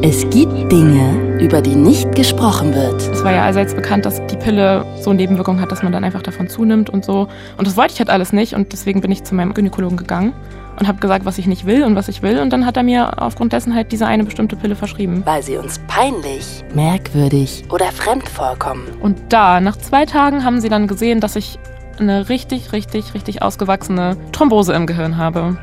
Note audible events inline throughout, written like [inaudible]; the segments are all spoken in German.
Es gibt Dinge, über die nicht gesprochen wird. Es war ja allseits bekannt, dass die Pille so Nebenwirkungen hat, dass man dann einfach davon zunimmt und so. Und das wollte ich halt alles nicht und deswegen bin ich zu meinem Gynäkologen gegangen und habe gesagt, was ich nicht will und was ich will. Und dann hat er mir aufgrund dessen halt diese eine bestimmte Pille verschrieben. Weil sie uns peinlich, merkwürdig oder fremd vorkommen. Und da, nach zwei Tagen, haben sie dann gesehen, dass ich eine richtig, richtig, richtig ausgewachsene Thrombose im Gehirn habe,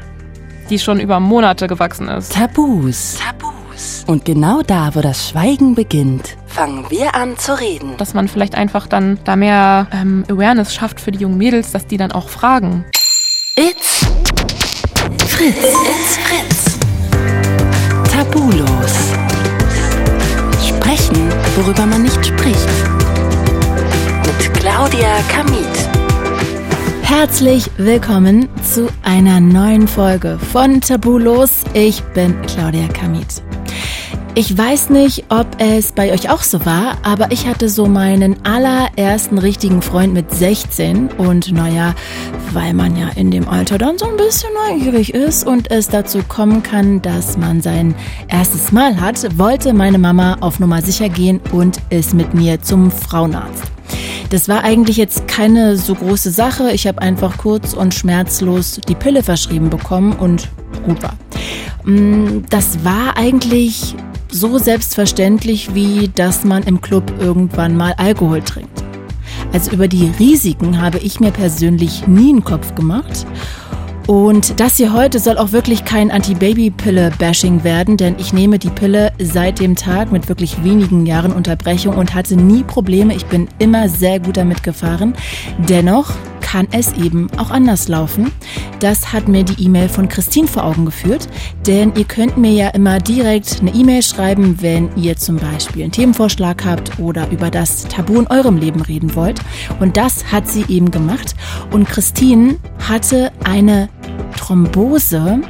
die schon über Monate gewachsen ist. Tabus. Tabus. Und genau da, wo das Schweigen beginnt, fangen wir an zu reden. Dass man vielleicht einfach dann da mehr ähm, Awareness schafft für die jungen Mädels, dass die dann auch fragen. It's Fritz. It's Fritz. Tabulos. Sprechen, worüber man nicht spricht. Mit Claudia Kamit. Herzlich willkommen zu einer neuen Folge von Tabulos. Ich bin Claudia Kamit. Ich weiß nicht, ob es bei euch auch so war, aber ich hatte so meinen allerersten richtigen Freund mit 16 und naja, weil man ja in dem Alter dann so ein bisschen neugierig ist und es dazu kommen kann, dass man sein erstes Mal hat, wollte meine Mama auf Nummer sicher gehen und ist mit mir zum Frauenarzt. Das war eigentlich jetzt keine so große Sache. Ich habe einfach kurz und schmerzlos die Pille verschrieben bekommen und gut war. Mm, das war eigentlich so selbstverständlich, wie dass man im Club irgendwann mal Alkohol trinkt. Also über die Risiken habe ich mir persönlich nie einen Kopf gemacht. Und das hier heute soll auch wirklich kein Anti-Baby-Pille-Bashing werden, denn ich nehme die Pille seit dem Tag mit wirklich wenigen Jahren Unterbrechung und hatte nie Probleme. Ich bin immer sehr gut damit gefahren. Dennoch kann es eben auch anders laufen. Das hat mir die E-Mail von Christine vor Augen geführt, denn ihr könnt mir ja immer direkt eine E-Mail schreiben, wenn ihr zum Beispiel einen Themenvorschlag habt oder über das Tabu in eurem Leben reden wollt. Und das hat sie eben gemacht. Und Christine hatte eine Thrombose,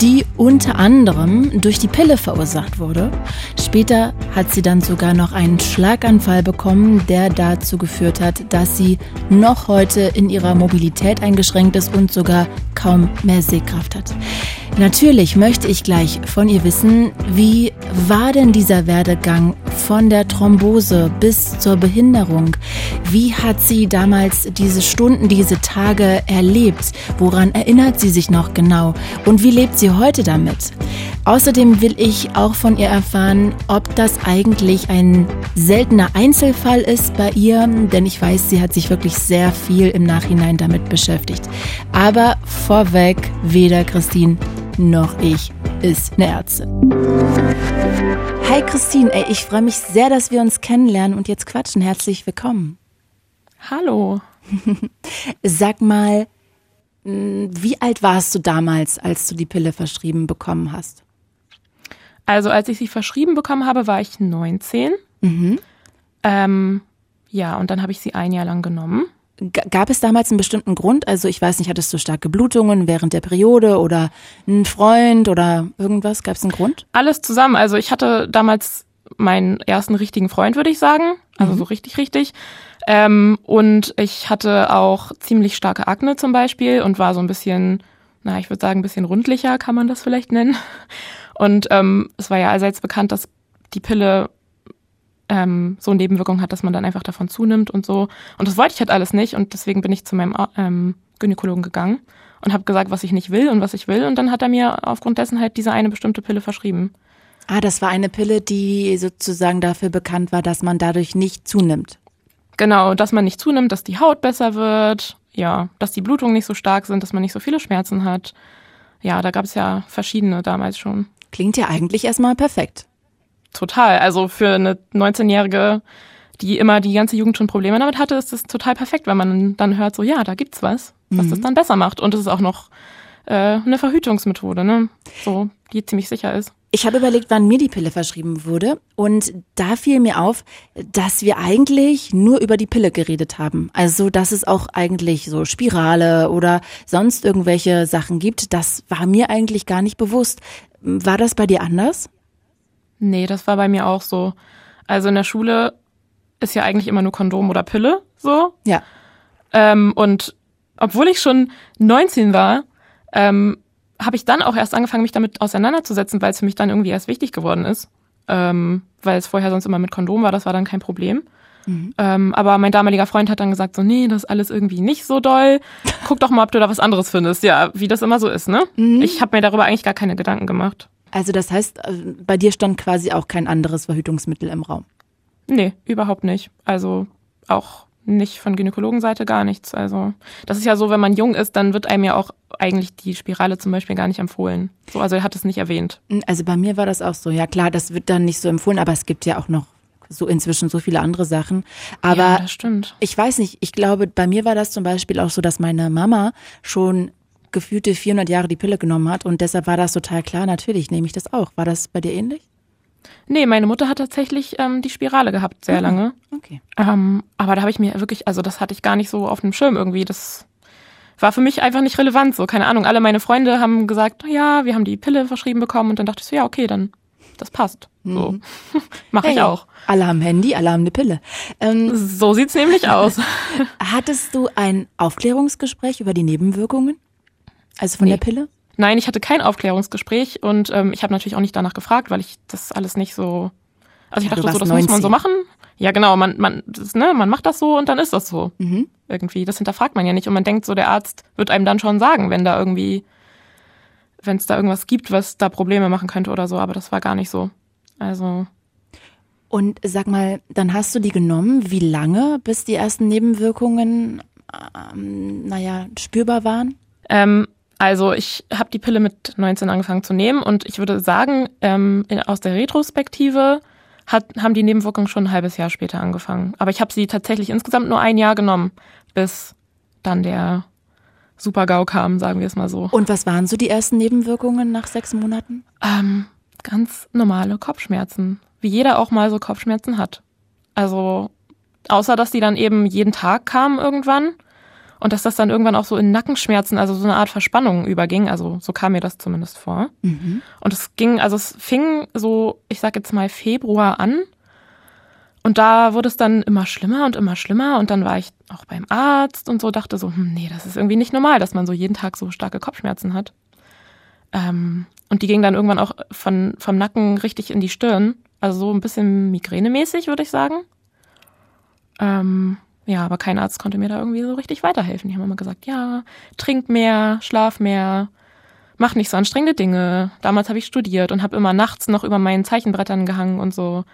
die unter anderem durch die Pille verursacht wurde. Später hat sie dann sogar noch einen Schlaganfall bekommen, der dazu geführt hat, dass sie noch heute in ihrer Mobilität eingeschränkt ist und sogar kaum mehr Sehkraft hat. Natürlich möchte ich gleich von ihr wissen, wie war denn dieser Werdegang von der Thrombose bis zur Behinderung? Wie hat sie damals diese Stunden, diese Tage erlebt? Woran erinnert sie sich noch genau? Und wie lebt sie heute damit? Außerdem will ich auch von ihr erfahren, ob das eigentlich ein seltener Einzelfall ist bei ihr, denn ich weiß, sie hat sich wirklich sehr viel im Nachhinein damit beschäftigt. Aber vorweg, weder Christine noch ich ist eine Ärztin. Hi Christine, ey, ich freue mich sehr, dass wir uns kennenlernen und jetzt quatschen. Herzlich willkommen. Hallo. [laughs] Sag mal, wie alt warst du damals, als du die Pille verschrieben bekommen hast? Also als ich sie verschrieben bekommen habe, war ich 19. Mhm. Ähm, ja, und dann habe ich sie ein Jahr lang genommen. Gab es damals einen bestimmten Grund? Also ich weiß nicht, hattest du starke Blutungen während der Periode oder einen Freund oder irgendwas? Gab es einen Grund? Alles zusammen. Also ich hatte damals meinen ersten richtigen Freund, würde ich sagen. Also mhm. so richtig, richtig. Ähm, und ich hatte auch ziemlich starke Akne zum Beispiel und war so ein bisschen, na, ich würde sagen, ein bisschen rundlicher, kann man das vielleicht nennen. Und ähm, es war ja allseits bekannt, dass die Pille ähm, so Nebenwirkungen hat, dass man dann einfach davon zunimmt und so. Und das wollte ich halt alles nicht und deswegen bin ich zu meinem ähm, Gynäkologen gegangen und habe gesagt, was ich nicht will und was ich will. Und dann hat er mir aufgrund dessen halt diese eine bestimmte Pille verschrieben. Ah, das war eine Pille, die sozusagen dafür bekannt war, dass man dadurch nicht zunimmt. Genau, dass man nicht zunimmt, dass die Haut besser wird, ja, dass die Blutungen nicht so stark sind, dass man nicht so viele Schmerzen hat. Ja, da gab es ja verschiedene damals schon. Klingt ja eigentlich erstmal perfekt. Total. Also für eine 19-Jährige, die immer die ganze Jugend schon Probleme damit hatte, ist das total perfekt, wenn man dann hört, so ja, da gibt's was, was mhm. das dann besser macht. Und es ist auch noch äh, eine Verhütungsmethode, ne? So, die ziemlich sicher ist. Ich habe überlegt, wann mir die Pille verschrieben wurde. Und da fiel mir auf, dass wir eigentlich nur über die Pille geredet haben. Also, dass es auch eigentlich so Spirale oder sonst irgendwelche Sachen gibt. Das war mir eigentlich gar nicht bewusst. War das bei dir anders? Nee, das war bei mir auch so. Also in der Schule ist ja eigentlich immer nur Kondom oder Pille, so. Ja. Ähm, und obwohl ich schon 19 war, ähm, habe ich dann auch erst angefangen, mich damit auseinanderzusetzen, weil es für mich dann irgendwie erst wichtig geworden ist. Ähm, weil es vorher sonst immer mit Kondom war, das war dann kein Problem. Mhm. Ähm, aber mein damaliger Freund hat dann gesagt, so, nee, das ist alles irgendwie nicht so doll. [laughs] Guck doch mal, ob du da was anderes findest. Ja, wie das immer so ist, ne? Mhm. Ich habe mir darüber eigentlich gar keine Gedanken gemacht. Also das heißt, äh, bei dir stand quasi auch kein anderes Verhütungsmittel im Raum? Nee, überhaupt nicht. Also auch nicht von Gynäkologenseite gar nichts. Also das ist ja so, wenn man jung ist, dann wird einem ja auch eigentlich die Spirale zum Beispiel gar nicht empfohlen. So, also er hat es nicht erwähnt. Also bei mir war das auch so. Ja klar, das wird dann nicht so empfohlen, aber es gibt ja auch noch so inzwischen so viele andere Sachen. Aber ja, das stimmt. ich weiß nicht, ich glaube, bei mir war das zum Beispiel auch so, dass meine Mama schon gefühlte 400 Jahre die Pille genommen hat und deshalb war das total klar, natürlich nehme ich das auch. War das bei dir ähnlich? Nee, meine Mutter hat tatsächlich ähm, die Spirale gehabt, sehr mhm. lange. Okay. Ähm, aber da habe ich mir wirklich, also das hatte ich gar nicht so auf dem Schirm irgendwie. Das war für mich einfach nicht relevant. So, keine Ahnung. Alle meine Freunde haben gesagt, ja, wir haben die Pille verschrieben bekommen und dann dachte ich so, ja, okay, dann das passt. So. Mhm. [laughs] Mache hey, ich auch. Alle haben Handy, alle haben eine Pille. Ähm, so sieht's nämlich aus. [laughs] Hattest du ein Aufklärungsgespräch über die Nebenwirkungen? Also von nee. der Pille? Nein, ich hatte kein Aufklärungsgespräch und ähm, ich habe natürlich auch nicht danach gefragt, weil ich das alles nicht so. Also ich ja, dachte so, das 90. muss man so machen. Ja, genau, man, man, das, ne, man macht das so und dann ist das so. Mhm. Irgendwie. Das hinterfragt man ja nicht. Und man denkt so, der Arzt wird einem dann schon sagen, wenn da irgendwie, wenn es da irgendwas gibt, was da Probleme machen könnte oder so, aber das war gar nicht so. Also. Und sag mal, dann hast du die genommen. Wie lange, bis die ersten Nebenwirkungen, ähm, naja, spürbar waren? Ähm, also ich habe die Pille mit 19 angefangen zu nehmen und ich würde sagen, ähm, in, aus der Retrospektive hat, haben die Nebenwirkungen schon ein halbes Jahr später angefangen. Aber ich habe sie tatsächlich insgesamt nur ein Jahr genommen, bis dann der Super-GAU kam, sagen wir es mal so. Und was waren so die ersten Nebenwirkungen nach sechs Monaten? Ähm, ganz normale Kopfschmerzen, wie jeder auch mal so Kopfschmerzen hat. Also außer dass die dann eben jeden Tag kamen irgendwann und dass das dann irgendwann auch so in Nackenschmerzen, also so eine Art Verspannung überging. Also so kam mir das zumindest vor. Mhm. Und es ging, also es fing so, ich sag jetzt mal Februar an. Und da wurde es dann immer schlimmer und immer schlimmer. Und dann war ich auch beim Arzt und so, dachte so, hm, nee, das ist irgendwie nicht normal, dass man so jeden Tag so starke Kopfschmerzen hat. Ähm, und die ging dann irgendwann auch von, vom Nacken richtig in die Stirn. Also so ein bisschen migränemäßig, würde ich sagen. Ähm, ja, aber kein Arzt konnte mir da irgendwie so richtig weiterhelfen. Die haben immer gesagt, ja, trink mehr, schlaf mehr, mach nicht so anstrengende Dinge. Damals habe ich studiert und habe immer nachts noch über meinen Zeichenbrettern gehangen und so.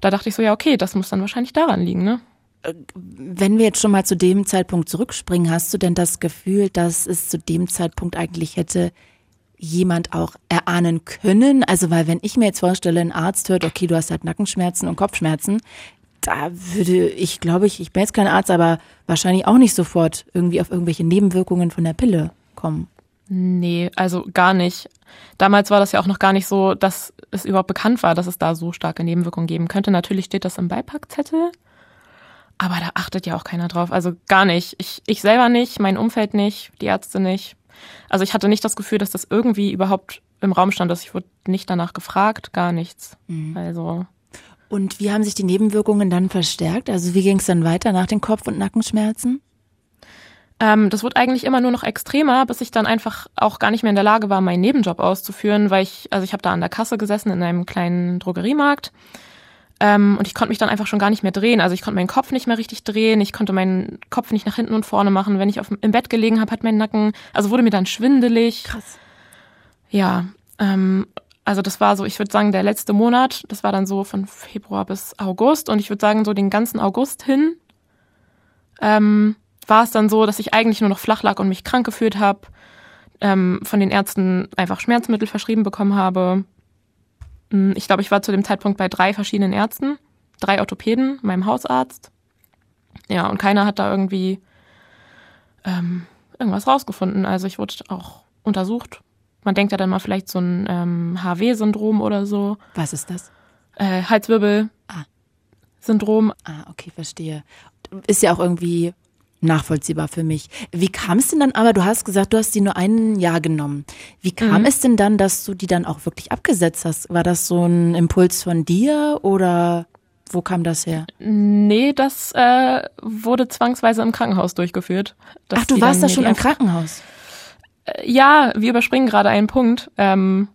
Da dachte ich so, ja, okay, das muss dann wahrscheinlich daran liegen, ne? Äh, wenn wir jetzt schon mal zu dem Zeitpunkt zurückspringen, hast du denn das Gefühl, dass es zu dem Zeitpunkt eigentlich hätte jemand auch erahnen können? Also, weil wenn ich mir jetzt vorstelle, ein Arzt hört, okay, du hast halt Nackenschmerzen und Kopfschmerzen, da würde ich, glaube ich, ich bin jetzt kein Arzt, aber wahrscheinlich auch nicht sofort irgendwie auf irgendwelche Nebenwirkungen von der Pille kommen. Nee, also gar nicht. Damals war das ja auch noch gar nicht so, dass es überhaupt bekannt war, dass es da so starke Nebenwirkungen geben könnte. Natürlich steht das im Beipackzettel, aber da achtet ja auch keiner drauf. Also gar nicht. Ich, ich selber nicht, mein Umfeld nicht, die Ärzte nicht. Also ich hatte nicht das Gefühl, dass das irgendwie überhaupt im Raum stand, dass ich wurde nicht danach gefragt, gar nichts. Mhm. Also und wie haben sich die Nebenwirkungen dann verstärkt? Also wie ging es dann weiter nach den Kopf- und Nackenschmerzen? Ähm, das wurde eigentlich immer nur noch extremer, bis ich dann einfach auch gar nicht mehr in der Lage war, meinen Nebenjob auszuführen, weil ich, also ich habe da an der Kasse gesessen in einem kleinen Drogeriemarkt ähm, und ich konnte mich dann einfach schon gar nicht mehr drehen. Also ich konnte meinen Kopf nicht mehr richtig drehen, ich konnte meinen Kopf nicht nach hinten und vorne machen. Wenn ich auf, im Bett gelegen habe, hat mein Nacken, also wurde mir dann schwindelig. Krass. Ja, ähm, also das war so, ich würde sagen, der letzte Monat, das war dann so von Februar bis August und ich würde sagen, so den ganzen August hin ähm, war es dann so, dass ich eigentlich nur noch flach lag und mich krank gefühlt habe, ähm, von den Ärzten einfach Schmerzmittel verschrieben bekommen habe. Hm, ich glaube, ich war zu dem Zeitpunkt bei drei verschiedenen Ärzten, drei Orthopäden, meinem Hausarzt. Ja, und keiner hat da irgendwie ähm, irgendwas rausgefunden. Also ich wurde auch untersucht man denkt ja dann mal vielleicht so ein ähm, HW-Syndrom oder so. Was ist das? Äh, Halswirbel-Syndrom. Ah. ah, okay, verstehe. Ist ja auch irgendwie nachvollziehbar für mich. Wie kam es denn dann aber, du hast gesagt, du hast die nur ein Jahr genommen. Wie kam mhm. es denn dann, dass du die dann auch wirklich abgesetzt hast? War das so ein Impuls von dir oder wo kam das her? Nee, das äh, wurde zwangsweise im Krankenhaus durchgeführt. Ach, du warst da schon im Krankenhaus? Äh, ja, wir überspringen gerade einen Punkt. Ähm,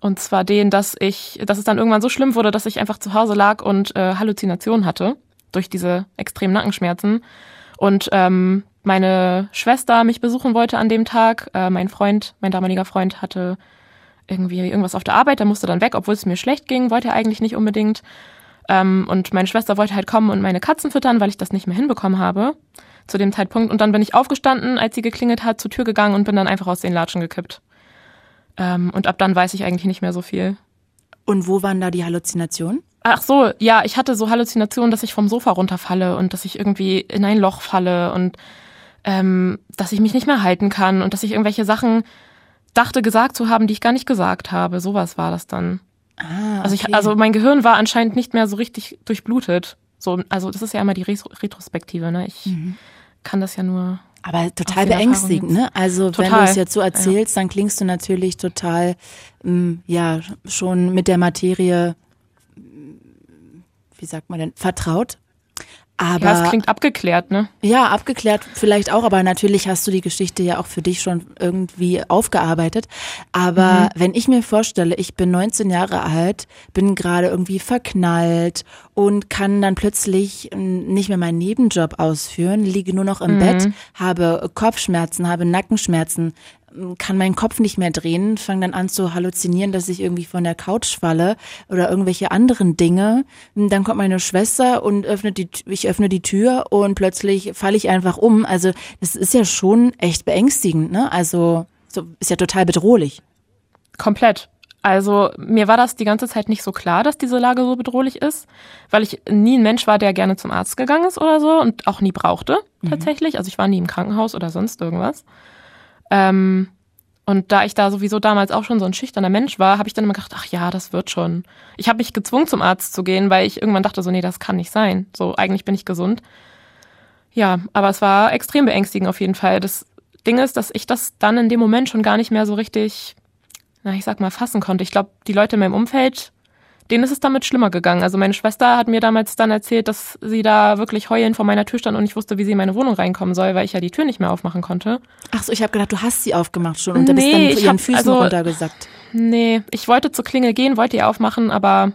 und zwar den, dass ich, dass es dann irgendwann so schlimm wurde, dass ich einfach zu Hause lag und äh, Halluzinationen hatte durch diese extremen Nackenschmerzen. Und ähm, meine Schwester mich besuchen wollte an dem Tag. Äh, mein Freund, mein damaliger Freund hatte irgendwie irgendwas auf der Arbeit, der musste dann weg, obwohl es mir schlecht ging, wollte er eigentlich nicht unbedingt. Ähm, und meine Schwester wollte halt kommen und meine Katzen füttern, weil ich das nicht mehr hinbekommen habe zu dem Zeitpunkt. Und dann bin ich aufgestanden, als sie geklingelt hat, zur Tür gegangen und bin dann einfach aus den Latschen gekippt. Ähm, und ab dann weiß ich eigentlich nicht mehr so viel. Und wo waren da die Halluzinationen? Ach so, ja, ich hatte so Halluzinationen, dass ich vom Sofa runterfalle und dass ich irgendwie in ein Loch falle und ähm, dass ich mich nicht mehr halten kann und dass ich irgendwelche Sachen dachte gesagt zu haben, die ich gar nicht gesagt habe. Sowas war das dann. Ah, okay. Also ich, also mein Gehirn war anscheinend nicht mehr so richtig durchblutet. So, also das ist ja immer die Retrospektive, ne? Ich mhm. kann das ja nur. Aber total beängstigend, ne? Also total. wenn du es jetzt so erzählst, ja. dann klingst du natürlich total, ähm, ja, schon mit der Materie, wie sagt man denn, vertraut. Aber, ja, es klingt abgeklärt, ne? Ja, abgeklärt vielleicht auch, aber natürlich hast du die Geschichte ja auch für dich schon irgendwie aufgearbeitet. Aber mhm. wenn ich mir vorstelle, ich bin 19 Jahre alt, bin gerade irgendwie verknallt und kann dann plötzlich nicht mehr meinen Nebenjob ausführen, liege nur noch im mhm. Bett, habe Kopfschmerzen, habe Nackenschmerzen, kann meinen Kopf nicht mehr drehen, fange dann an zu halluzinieren, dass ich irgendwie von der Couch falle oder irgendwelche anderen Dinge. Dann kommt meine Schwester und öffnet die, ich öffne die Tür und plötzlich falle ich einfach um. Also das ist ja schon echt beängstigend, ne? Also so, ist ja total bedrohlich. Komplett. Also mir war das die ganze Zeit nicht so klar, dass diese Lage so bedrohlich ist, weil ich nie ein Mensch war, der gerne zum Arzt gegangen ist oder so und auch nie brauchte mhm. tatsächlich. Also ich war nie im Krankenhaus oder sonst irgendwas. Ähm, und da ich da sowieso damals auch schon so ein schüchterner Mensch war, habe ich dann immer gedacht, ach ja, das wird schon. Ich habe mich gezwungen, zum Arzt zu gehen, weil ich irgendwann dachte, so, nee, das kann nicht sein. So, eigentlich bin ich gesund. Ja, aber es war extrem beängstigend auf jeden Fall. Das Ding ist, dass ich das dann in dem Moment schon gar nicht mehr so richtig, na, ich sag mal, fassen konnte. Ich glaube, die Leute in meinem Umfeld denen ist es damit schlimmer gegangen. Also meine Schwester hat mir damals dann erzählt, dass sie da wirklich heulend vor meiner Tür stand und ich wusste, wie sie in meine Wohnung reinkommen soll, weil ich ja die Tür nicht mehr aufmachen konnte. Ach so, ich habe gedacht, du hast sie aufgemacht schon und nee, bist dann vor ihren hab, Füßen also, runtergesackt. Nee, ich wollte zur Klingel gehen, wollte ihr aufmachen, aber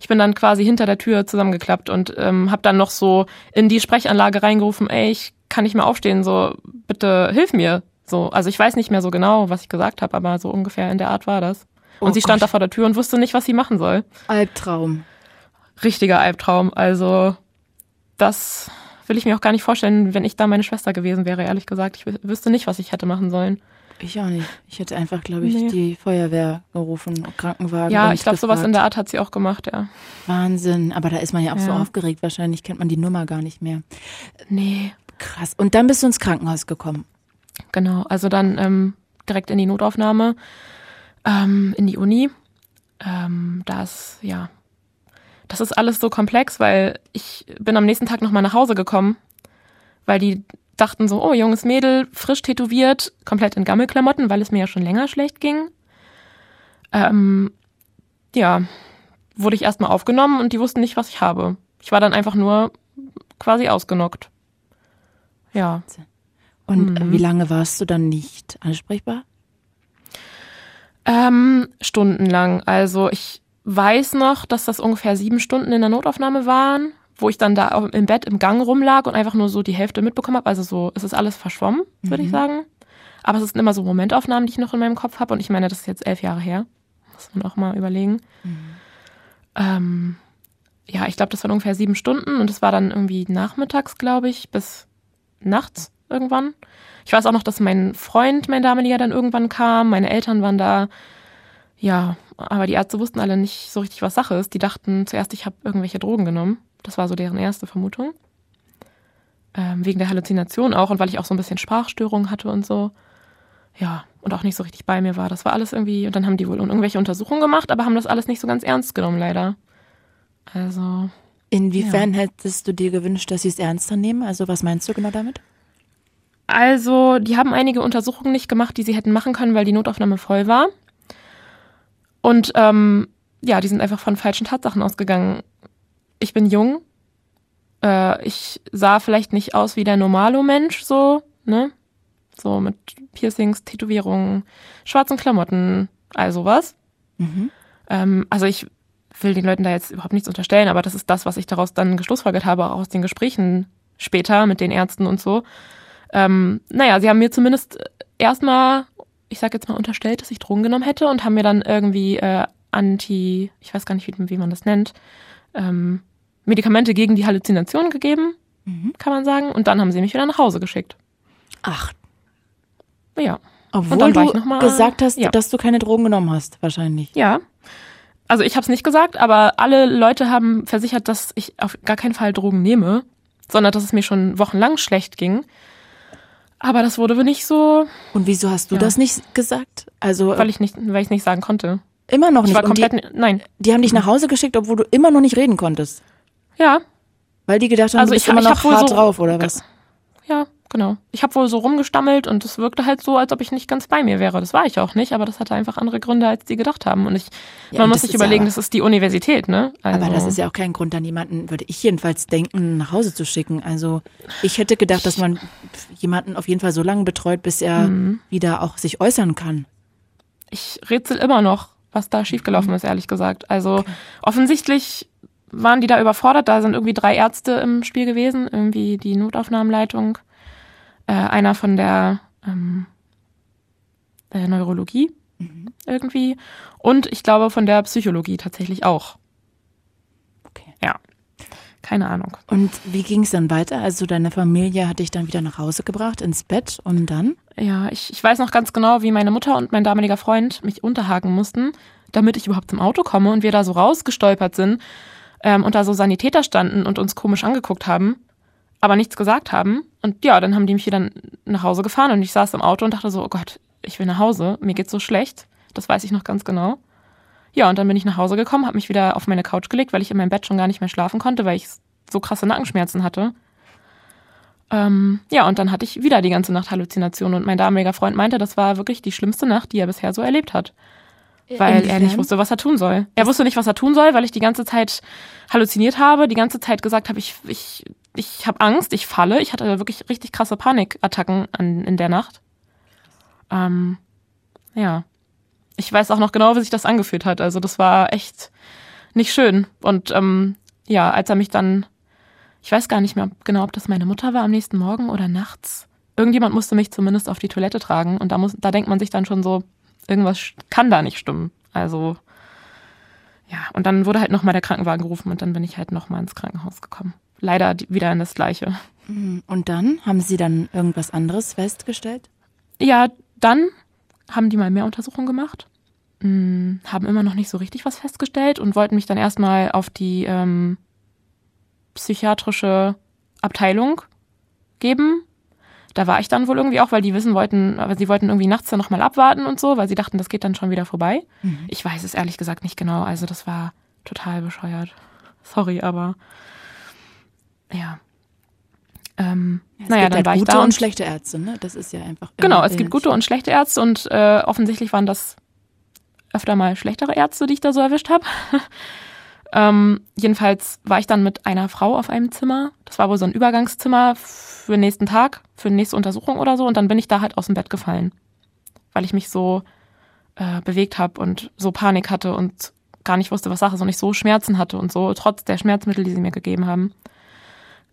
ich bin dann quasi hinter der Tür zusammengeklappt und ähm, habe dann noch so in die Sprechanlage reingerufen, ey, ich kann nicht mehr aufstehen, so bitte hilf mir. So, also ich weiß nicht mehr so genau, was ich gesagt habe, aber so ungefähr in der Art war das. Und oh sie stand Gott. da vor der Tür und wusste nicht, was sie machen soll. Albtraum. Richtiger Albtraum. Also, das will ich mir auch gar nicht vorstellen, wenn ich da meine Schwester gewesen wäre, ehrlich gesagt. Ich wüsste nicht, was ich hätte machen sollen. Ich auch nicht. Ich hätte einfach, glaube ich, nee. die Feuerwehr gerufen, Krankenwagen. Ja, ich glaube, sowas in der Art hat sie auch gemacht, ja. Wahnsinn. Aber da ist man ja auch ja. so aufgeregt. Wahrscheinlich kennt man die Nummer gar nicht mehr. Nee. Krass. Und dann bist du ins Krankenhaus gekommen. Genau. Also dann ähm, direkt in die Notaufnahme ähm, in die Uni. Ähm, das, ja, das ist alles so komplex, weil ich bin am nächsten Tag nochmal nach Hause gekommen, weil die dachten so, oh, junges Mädel, frisch tätowiert, komplett in Gammelklamotten, weil es mir ja schon länger schlecht ging. Ähm, ja, wurde ich erstmal aufgenommen und die wussten nicht, was ich habe. Ich war dann einfach nur quasi ausgenockt. Ja. Und mhm. wie lange warst du dann nicht ansprechbar? Ähm, stundenlang. Also ich weiß noch, dass das ungefähr sieben Stunden in der Notaufnahme waren, wo ich dann da im Bett im Gang rumlag und einfach nur so die Hälfte mitbekommen habe. Also so, es ist alles verschwommen, würde mhm. ich sagen. Aber es sind immer so Momentaufnahmen, die ich noch in meinem Kopf habe. Und ich meine, das ist jetzt elf Jahre her. Muss man auch mal überlegen. Mhm. Ähm, ja, ich glaube, das waren ungefähr sieben Stunden und es war dann irgendwie nachmittags, glaube ich, bis nachts irgendwann. Ich weiß auch noch, dass mein Freund, mein damaliger, dann irgendwann kam. Meine Eltern waren da. Ja, aber die Ärzte wussten alle nicht so richtig, was Sache ist. Die dachten zuerst, ich habe irgendwelche Drogen genommen. Das war so deren erste Vermutung. Ähm, wegen der Halluzination auch und weil ich auch so ein bisschen Sprachstörungen hatte und so. Ja, und auch nicht so richtig bei mir war. Das war alles irgendwie. Und dann haben die wohl irgendwelche Untersuchungen gemacht, aber haben das alles nicht so ganz ernst genommen, leider. Also. Inwiefern ja. hättest du dir gewünscht, dass sie es ernster nehmen? Also, was meinst du genau damit? Also, die haben einige Untersuchungen nicht gemacht, die sie hätten machen können, weil die Notaufnahme voll war. Und ähm, ja, die sind einfach von falschen Tatsachen ausgegangen. Ich bin jung. Äh, ich sah vielleicht nicht aus wie der normale Mensch, so, ne? So mit Piercings, Tätowierungen, schwarzen Klamotten, all sowas. Mhm. Ähm, also ich will den Leuten da jetzt überhaupt nichts unterstellen, aber das ist das, was ich daraus dann geschlussfolgert habe, auch aus den Gesprächen später mit den Ärzten und so. Ähm, naja, sie haben mir zumindest erstmal, ich sag jetzt mal, unterstellt, dass ich Drogen genommen hätte und haben mir dann irgendwie äh, Anti, ich weiß gar nicht, wie, wie man das nennt, ähm, Medikamente gegen die Halluzination gegeben, Mhm. kann man sagen. Und dann haben sie mich wieder nach Hause geschickt. Ach, Ja. obwohl du mal- gesagt hast, ja. dass du keine Drogen genommen hast, wahrscheinlich. Ja. Also ich habe es nicht gesagt, aber alle Leute haben versichert, dass ich auf gar keinen Fall Drogen nehme, sondern dass es mir schon wochenlang schlecht ging. Aber das wurde nicht so, Und wieso hast du Ja. das nicht gesagt? Also weil ich nicht, weil ich nicht sagen konnte. immer noch Ich nicht. war Und die, komplett, nein. die haben dich nach Hause geschickt, obwohl du immer noch nicht reden konntest. Ja, Weil die gedacht haben, Also du bist ich- immer ich noch hart so- drauf, oder was? ja, genau. Ich habe wohl so rumgestammelt und es wirkte halt so, als ob ich nicht ganz bei mir wäre. Das war ich auch nicht, aber das hatte einfach andere Gründe, als die gedacht haben. Und ich, Ja, man muss sich überlegen, aber- das ist die Universität, ne? Also, Aber das ist ja auch kein Grund, dann jemanden, würde ich jedenfalls denken, nach Hause zu schicken. Also ich hätte gedacht, dass man jemanden auf jeden Fall so lange betreut, bis er Mhm. wieder auch sich äußern kann. ich rätsel immer noch, was da schiefgelaufen ist, ehrlich gesagt. Also offensichtlich waren die da überfordert. Da sind irgendwie drei Ärzte im Spiel gewesen, irgendwie die Notaufnahmenleitung, äh, einer von der, ähm, der Neurologie irgendwie und ich glaube von der Psychologie tatsächlich auch. Okay. Ja, keine Ahnung. Und wie ging es dann weiter? Also deine Familie hat dich dann wieder nach Hause gebracht, ins Bett und dann? Ja, ich, ich weiß noch ganz genau, wie meine Mutter und mein damaliger Freund mich unterhaken mussten, damit ich überhaupt zum Auto komme und wir da so rausgestolpert sind ähm, und da so Sanitäter standen und uns komisch angeguckt haben, aber nichts gesagt haben. Und ja, dann haben die mich wieder nach Hause gefahren und ich saß im Auto und dachte so, oh Gott, ich will nach Hause, mir geht's so schlecht. Das weiß ich noch ganz genau. Ja, und dann bin ich nach Hause gekommen, habe mich wieder auf meine Couch gelegt, weil ich in meinem Bett schon gar nicht mehr schlafen konnte, weil ich so krasse Nackenschmerzen hatte. Ähm, ja, und dann hatte ich wieder die ganze Nacht Halluzinationen und mein damaliger Freund meinte, das war wirklich die schlimmste Nacht, die er bisher so erlebt hat. Weil er nicht wusste, was er tun soll. Er wusste nicht, was er tun soll, weil ich die ganze Zeit halluziniert habe, die ganze Zeit gesagt habe, ich, ich, ich habe Angst, ich falle. Ich hatte wirklich richtig krasse Panikattacken an, in der Nacht. Ähm, ja. Ich weiß auch noch genau, wie sich das angefühlt hat. Also das war echt nicht schön. Und ähm, ja, als er mich dann, ich weiß gar nicht mehr genau, ob das meine Mutter war am nächsten Morgen oder nachts. Irgendjemand musste mich zumindest auf die Toilette tragen. Und da, muss, da denkt man sich dann schon so, irgendwas kann da nicht stimmen. Also ja, und dann wurde halt nochmal der Krankenwagen gerufen und dann bin ich halt nochmal ins Krankenhaus gekommen. Leider wieder in das gleiche. Mhm. Und dann haben sie dann irgendwas anderes festgestellt? Ja, dann haben die mal mehr Untersuchungen gemacht, mh, haben immer noch nicht so richtig was festgestellt und wollten mich dann erstmal auf die ähm, psychiatrische Abteilung geben. Da war ich dann wohl irgendwie auch, weil die wissen wollten, aber sie wollten irgendwie nachts dann nochmal abwarten und so, weil sie dachten, das geht dann schon wieder vorbei. Ich weiß es ehrlich gesagt nicht genau. Also das war total bescheuert. Sorry, aber ja. Ähm, Es naja, gibt dann halt war ich gute da und und schlechte Ärzte, ne? Das ist ja einfach. Genau, es gibt gute und schlechte Ärzte und äh, offensichtlich waren das öfter mal schlechtere Ärzte, die ich da so erwischt habe. [laughs] ähm, jedenfalls war ich dann mit einer Frau auf einem Zimmer. Das war wohl so ein Übergangszimmer für den nächsten Tag, für die nächste Untersuchung oder so. Und dann bin ich da halt aus dem Bett gefallen, weil ich mich so äh, bewegt habe und so Panik hatte und gar nicht wusste, was Sache ist und ich so Schmerzen hatte und so, trotz der Schmerzmittel, die sie mir gegeben haben.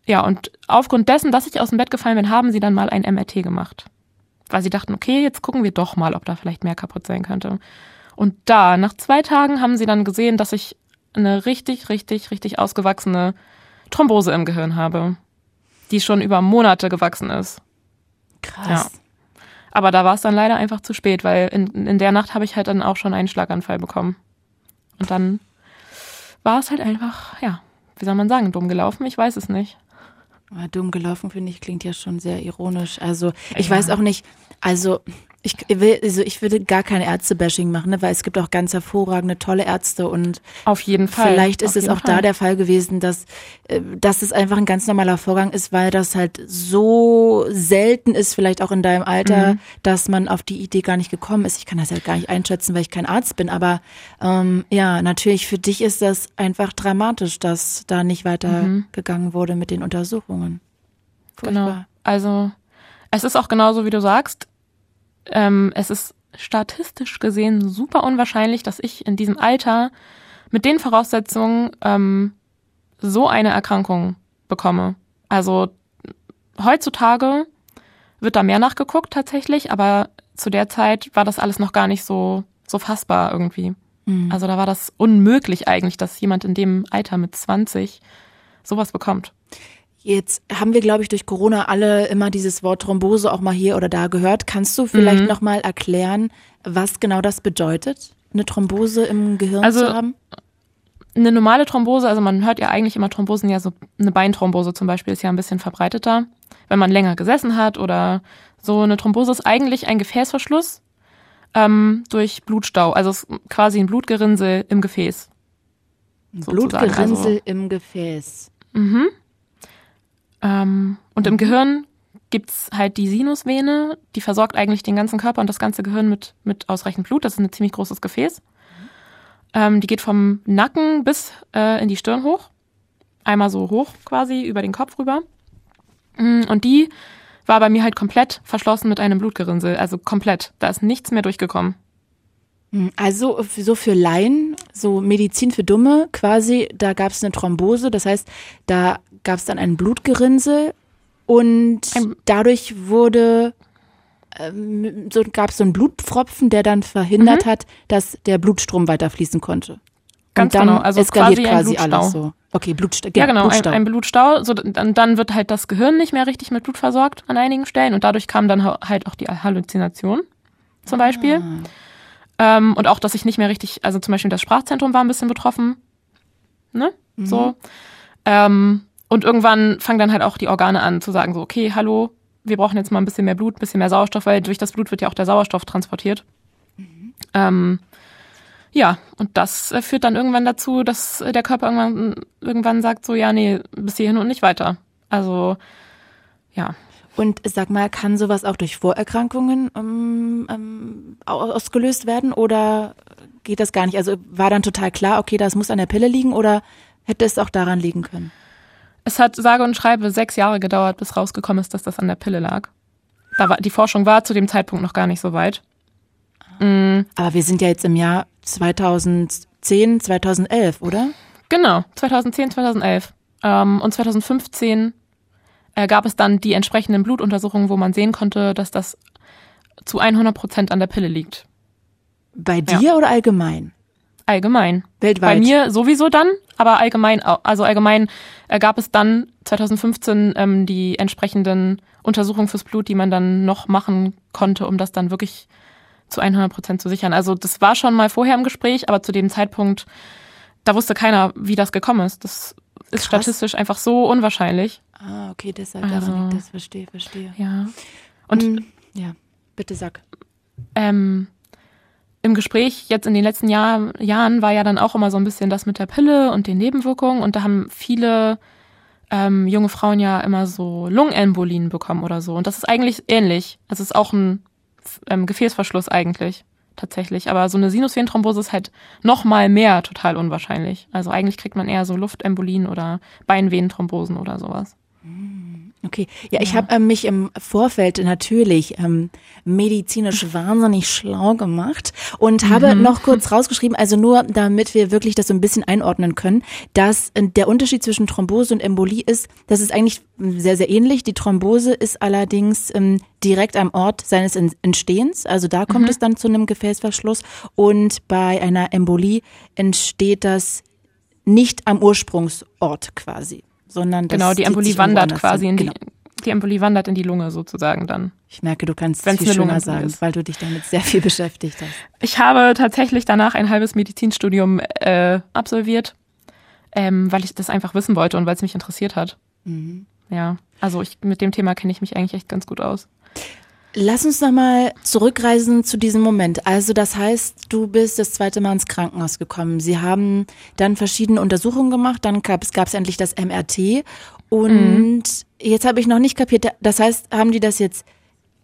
Ja, und aufgrund dessen, dass ich aus dem Bett gefallen bin, haben sie dann mal ein MRT gemacht. Weil sie dachten, okay, jetzt gucken wir doch mal, ob da vielleicht mehr kaputt sein könnte. Und da, nach zwei Tagen, haben sie dann gesehen, dass ich eine richtig, richtig, richtig ausgewachsene Thrombose im Gehirn habe, die schon über Monate gewachsen ist. Krass. Aber da war es dann leider einfach zu spät, weil in, in der Nacht habe ich halt dann auch schon einen Schlaganfall bekommen. Und dann war es halt einfach, ja, wie soll man sagen, dumm gelaufen? Ich weiß es nicht. Aber dumm gelaufen, finde ich, klingt ja schon sehr ironisch. Also, ich Ja. weiß auch nicht, also ich will, also ich würde gar kein Ärzte-Bashing machen, ne, weil es gibt auch ganz hervorragende, tolle Ärzte und Auf jeden Fall. Vielleicht ist es auch da Fall. der Fall gewesen, dass, äh, dass es einfach ein ganz normaler Vorgang ist, weil das halt so selten ist, vielleicht auch in deinem Alter, Mhm. dass man auf die Idee gar nicht gekommen ist. Ich kann das halt gar nicht einschätzen, weil ich kein Arzt bin, aber ähm, ja, natürlich für dich ist das einfach dramatisch, dass da nicht weiter Mhm. wurde mit den Untersuchungen. Genau. Furchtbar. Also es ist auch genauso, wie du sagst. Ähm, es ist statistisch gesehen super unwahrscheinlich, dass ich in diesem Alter mit den Voraussetzungen ähm, so eine Erkrankung bekomme. Also heutzutage wird da mehr nachgeguckt tatsächlich, aber zu der Zeit war das alles noch gar nicht so, so fassbar irgendwie. Mhm. Also da war das unmöglich eigentlich, dass jemand in dem Alter mit 20 sowas bekommt. Jetzt haben wir, glaube ich, durch Corona alle immer dieses Wort Thrombose auch mal hier oder da gehört. Kannst du vielleicht mhm. noch mal erklären, was genau das bedeutet, eine Thrombose im Gehirn also, zu haben? Eine normale Thrombose, also man hört ja eigentlich immer Thrombosen, ja so eine Beinthrombose zum Beispiel ist ja ein bisschen verbreiteter, wenn man länger gesessen hat oder so. Eine Thrombose ist eigentlich ein Gefäßverschluss ähm, durch Blutstau, also quasi ein Blutgerinnsel im Gefäß. Blutgerinnsel also, im Gefäß. Mhm. Ähm, und im Gehirn gibt's halt die Sinusvene, die versorgt eigentlich den ganzen Körper und das ganze Gehirn mit, mit ausreichend Blut. Das ist ein ziemlich großes Gefäß. Ähm, die geht vom Nacken bis äh, in die Stirn hoch. Einmal so hoch quasi über den Kopf rüber. Mm, und die war bei mir halt komplett verschlossen mit einem Blutgerinnsel. Also komplett. Da ist nichts mehr durchgekommen. Hm, also so für Laien, so Medizin für Dumme quasi, da gab es eine Thrombose, das heißt, da gab es dann ein Blutgerinnsel und dadurch wurde ähm, so gab es so einen Blutpfropfen, der dann verhindert mhm. hat, dass der Blutstrom weiterfließen konnte. Ganz und dann genau, also eskaliert quasi, quasi alles so. Okay, Blutstau. Ja, genau, Blutstau. Ein, ein, Blutstau. So, dann, dann wird halt das Gehirn nicht mehr richtig mit Blut versorgt an einigen Stellen und dadurch kam dann halt auch die Halluzination zum Beispiel. Ah. Ähm, und auch, dass ich nicht mehr richtig, also zum Beispiel das Sprachzentrum war ein bisschen betroffen. Ne? Mhm. So. Ähm, und irgendwann fangen dann halt auch die Organe an zu sagen, so, okay, hallo, wir brauchen jetzt mal ein bisschen mehr Blut, ein bisschen mehr Sauerstoff, weil durch das Blut wird ja auch der Sauerstoff transportiert. Mhm. Ähm, ja, und das äh, führt dann irgendwann dazu, dass der Körper irgendwann, irgendwann sagt, so, ja, nee, bis hierhin und nicht weiter. Also, ja. Und sag mal, kann sowas auch durch Vorerkrankungen ähm, ähm, ausgelöst werden oder geht das gar nicht? Also war dann total klar, okay, das muss an der Pille liegen oder hätte es auch daran liegen können? Es hat sage und schreibe sechs Jahre gedauert, bis rausgekommen ist, dass das an der Pille lag. Da war, die Forschung war zu dem Zeitpunkt noch gar nicht so weit. Mhm. Aber wir sind ja jetzt im Jahr 2010, 2011, oder? Genau, 2010, 2011. Ähm, und 2015 äh, gab es dann die entsprechenden Blutuntersuchungen, wo man sehen konnte, dass das zu 100 Prozent an der Pille liegt. Bei dir ja. oder allgemein? Allgemein. Weltweit. Bei mir sowieso dann, aber allgemein, also allgemein äh, gab es dann 2015 ähm, die entsprechenden Untersuchungen fürs Blut, die man dann noch machen konnte, um das dann wirklich zu 100 Prozent zu sichern. Also das war schon mal vorher im Gespräch, aber zu dem Zeitpunkt, da wusste keiner, wie das gekommen ist. Das ist Krass. statistisch einfach so unwahrscheinlich. Ah, okay, deshalb also, daran liegt das. Verstehe, verstehe. Ja. Und mhm. ja, bitte sag. Ähm, im Gespräch jetzt in den letzten Jahr, Jahren war ja dann auch immer so ein bisschen das mit der Pille und den Nebenwirkungen und da haben viele ähm, junge Frauen ja immer so Lungenembolien bekommen oder so und das ist eigentlich ähnlich. Es ist auch ein ähm, Gefäßverschluss eigentlich tatsächlich, aber so eine Sinusvenenthrombose ist halt noch mal mehr total unwahrscheinlich. Also eigentlich kriegt man eher so Luftembolien oder Beinvenenthrombosen oder sowas. Okay, ja, ich habe ähm, mich im Vorfeld natürlich ähm, medizinisch wahnsinnig schlau gemacht und habe mhm. noch kurz rausgeschrieben, also nur damit wir wirklich das so ein bisschen einordnen können, dass äh, der Unterschied zwischen Thrombose und Embolie ist, das ist eigentlich sehr, sehr ähnlich. Die Thrombose ist allerdings ähm, direkt am Ort seines Entstehens, also da kommt mhm. es dann zu einem Gefäßverschluss und bei einer Embolie entsteht das nicht am Ursprungsort quasi sondern das genau die Embolie wandert quasi in die genau. die Embolie wandert in die Lunge sozusagen dann. Ich merke, du kannst es viel schöner sagen, ist. weil du dich damit sehr viel [laughs] beschäftigt hast. Ich habe tatsächlich danach ein halbes Medizinstudium äh, absolviert, ähm, weil ich das einfach wissen wollte und weil es mich interessiert hat. Mhm. Ja, also ich, mit dem Thema kenne ich mich eigentlich echt ganz gut aus. Lass uns nochmal zurückreisen zu diesem Moment. Also das heißt, du bist das zweite Mal ins Krankenhaus gekommen. Sie haben dann verschiedene Untersuchungen gemacht, dann gab es endlich das MRT und mhm. jetzt habe ich noch nicht kapiert. Das heißt, haben die das jetzt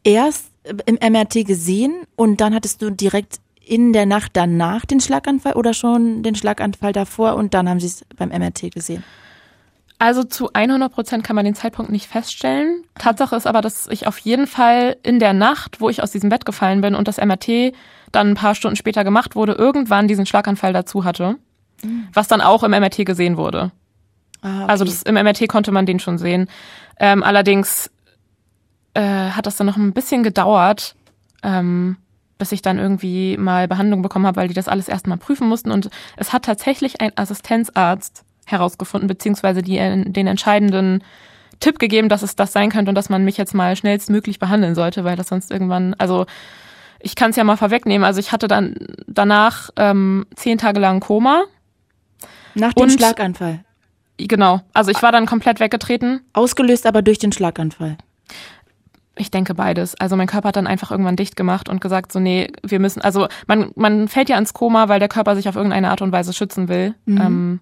erst im MRT gesehen und dann hattest du direkt in der Nacht danach den Schlaganfall oder schon den Schlaganfall davor und dann haben sie es beim MRT gesehen? Also zu 100 Prozent kann man den Zeitpunkt nicht feststellen. Tatsache ist aber, dass ich auf jeden Fall in der Nacht, wo ich aus diesem Bett gefallen bin und das MRT dann ein paar Stunden später gemacht wurde, irgendwann diesen Schlaganfall dazu hatte, mhm. was dann auch im MRT gesehen wurde. Ah, okay. Also das, im MRT konnte man den schon sehen. Ähm, allerdings äh, hat das dann noch ein bisschen gedauert, ähm, bis ich dann irgendwie mal Behandlung bekommen habe, weil die das alles erstmal prüfen mussten. Und es hat tatsächlich ein Assistenzarzt herausgefunden, beziehungsweise die, den entscheidenden Tipp gegeben, dass es das sein könnte und dass man mich jetzt mal schnellstmöglich behandeln sollte, weil das sonst irgendwann, also ich kann es ja mal vorwegnehmen, also ich hatte dann danach ähm, zehn Tage lang Koma. Nach dem und, Schlaganfall. Genau, also ich war dann komplett weggetreten. Ausgelöst aber durch den Schlaganfall. Ich denke beides. Also mein Körper hat dann einfach irgendwann dicht gemacht und gesagt, so nee, wir müssen, also man, man fällt ja ins Koma, weil der Körper sich auf irgendeine Art und Weise schützen will. Mhm. Ähm,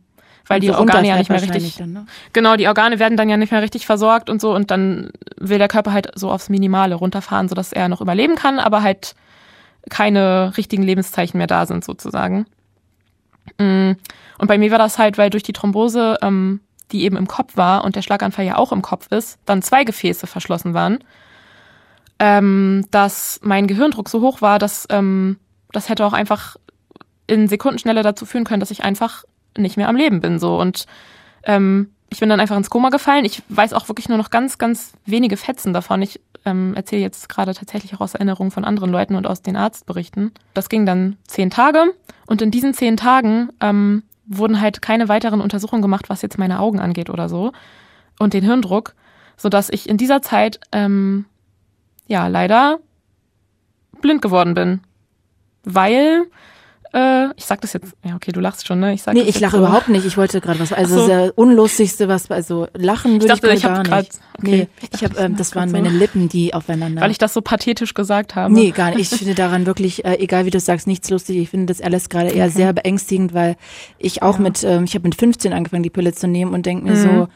weil die Organe ja nicht mehr richtig. Dann, ne? Genau, die Organe werden dann ja nicht mehr richtig versorgt und so und dann will der Körper halt so aufs Minimale runterfahren, sodass er noch überleben kann, aber halt keine richtigen Lebenszeichen mehr da sind sozusagen. Mm. Und bei mir war das halt, weil durch die Thrombose, ähm, die eben im Kopf war und der Schlaganfall ja auch im Kopf ist, dann zwei Gefäße verschlossen waren, ähm, dass mein Gehirndruck so hoch war, dass ähm, das hätte auch einfach in Sekundenschnelle dazu führen können, dass ich einfach nicht mehr am Leben bin so und ähm, ich bin dann einfach ins Koma gefallen. Ich weiß auch wirklich nur noch ganz, ganz wenige Fetzen davon. Ich ähm, erzähle jetzt gerade tatsächlich auch aus Erinnerungen von anderen Leuten und aus den Arztberichten. Das ging dann zehn Tage und in diesen zehn Tagen ähm, wurden halt keine weiteren Untersuchungen gemacht, was jetzt meine Augen angeht oder so und den Hirndruck, so dass ich in dieser Zeit ähm, ja leider blind geworden bin, weil äh, ich sag das jetzt, ja, okay, du lachst schon, ne? Ich sag nee, ich lache so. überhaupt nicht. Ich wollte gerade was, also so. das unlustigste, was, also lachen würde ich, dachte, ich, ich gar grad, nicht. Okay. Nee, ich, habe, ähm, das waren meine Lippen, die aufeinander. Weil ich das so pathetisch gesagt habe. Nee, gar nicht. Ich finde daran wirklich, äh, egal wie du sagst, nichts lustig. Ich finde das alles gerade eher okay. sehr beängstigend, weil ich auch ja. mit, ähm, ich habe mit 15 angefangen, die Pille zu nehmen und denke mir mhm. so,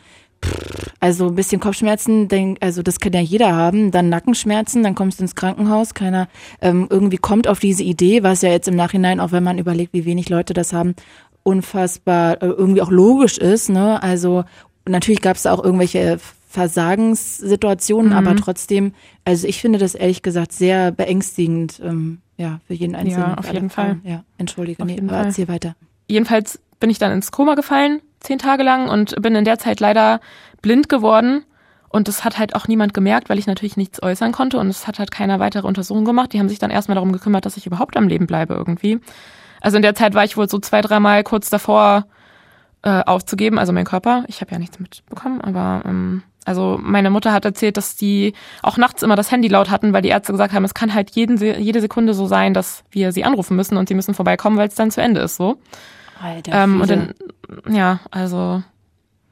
also ein bisschen Kopfschmerzen, denk, also das kann ja jeder haben. Dann Nackenschmerzen, dann kommst du ins Krankenhaus. Keiner ähm, irgendwie kommt auf diese Idee, was ja jetzt im Nachhinein, auch wenn man überlegt, wie wenig Leute das haben, unfassbar äh, irgendwie auch logisch ist. Ne? Also natürlich gab es auch irgendwelche Versagenssituationen, mhm. aber trotzdem, also ich finde das ehrlich gesagt sehr beängstigend, ähm, ja, für jeden Einzelnen. Ja, auf jeden Fall. Ja, entschuldige, auf nee, aber erzähl weiter. Jedenfalls bin ich dann ins Koma gefallen zehn Tage lang und bin in der Zeit leider blind geworden. Und das hat halt auch niemand gemerkt, weil ich natürlich nichts äußern konnte und es hat halt keiner weitere Untersuchung gemacht. Die haben sich dann erstmal darum gekümmert, dass ich überhaupt am Leben bleibe irgendwie. Also in der Zeit war ich wohl so zwei, dreimal kurz davor äh, aufzugeben, also mein Körper. Ich habe ja nichts mitbekommen, aber ähm, also meine Mutter hat erzählt, dass die auch nachts immer das Handy laut hatten, weil die Ärzte gesagt haben, es kann halt jeden, jede Sekunde so sein, dass wir sie anrufen müssen und sie müssen vorbeikommen, weil es dann zu Ende ist so. Alter, ähm, und dann, ja, also.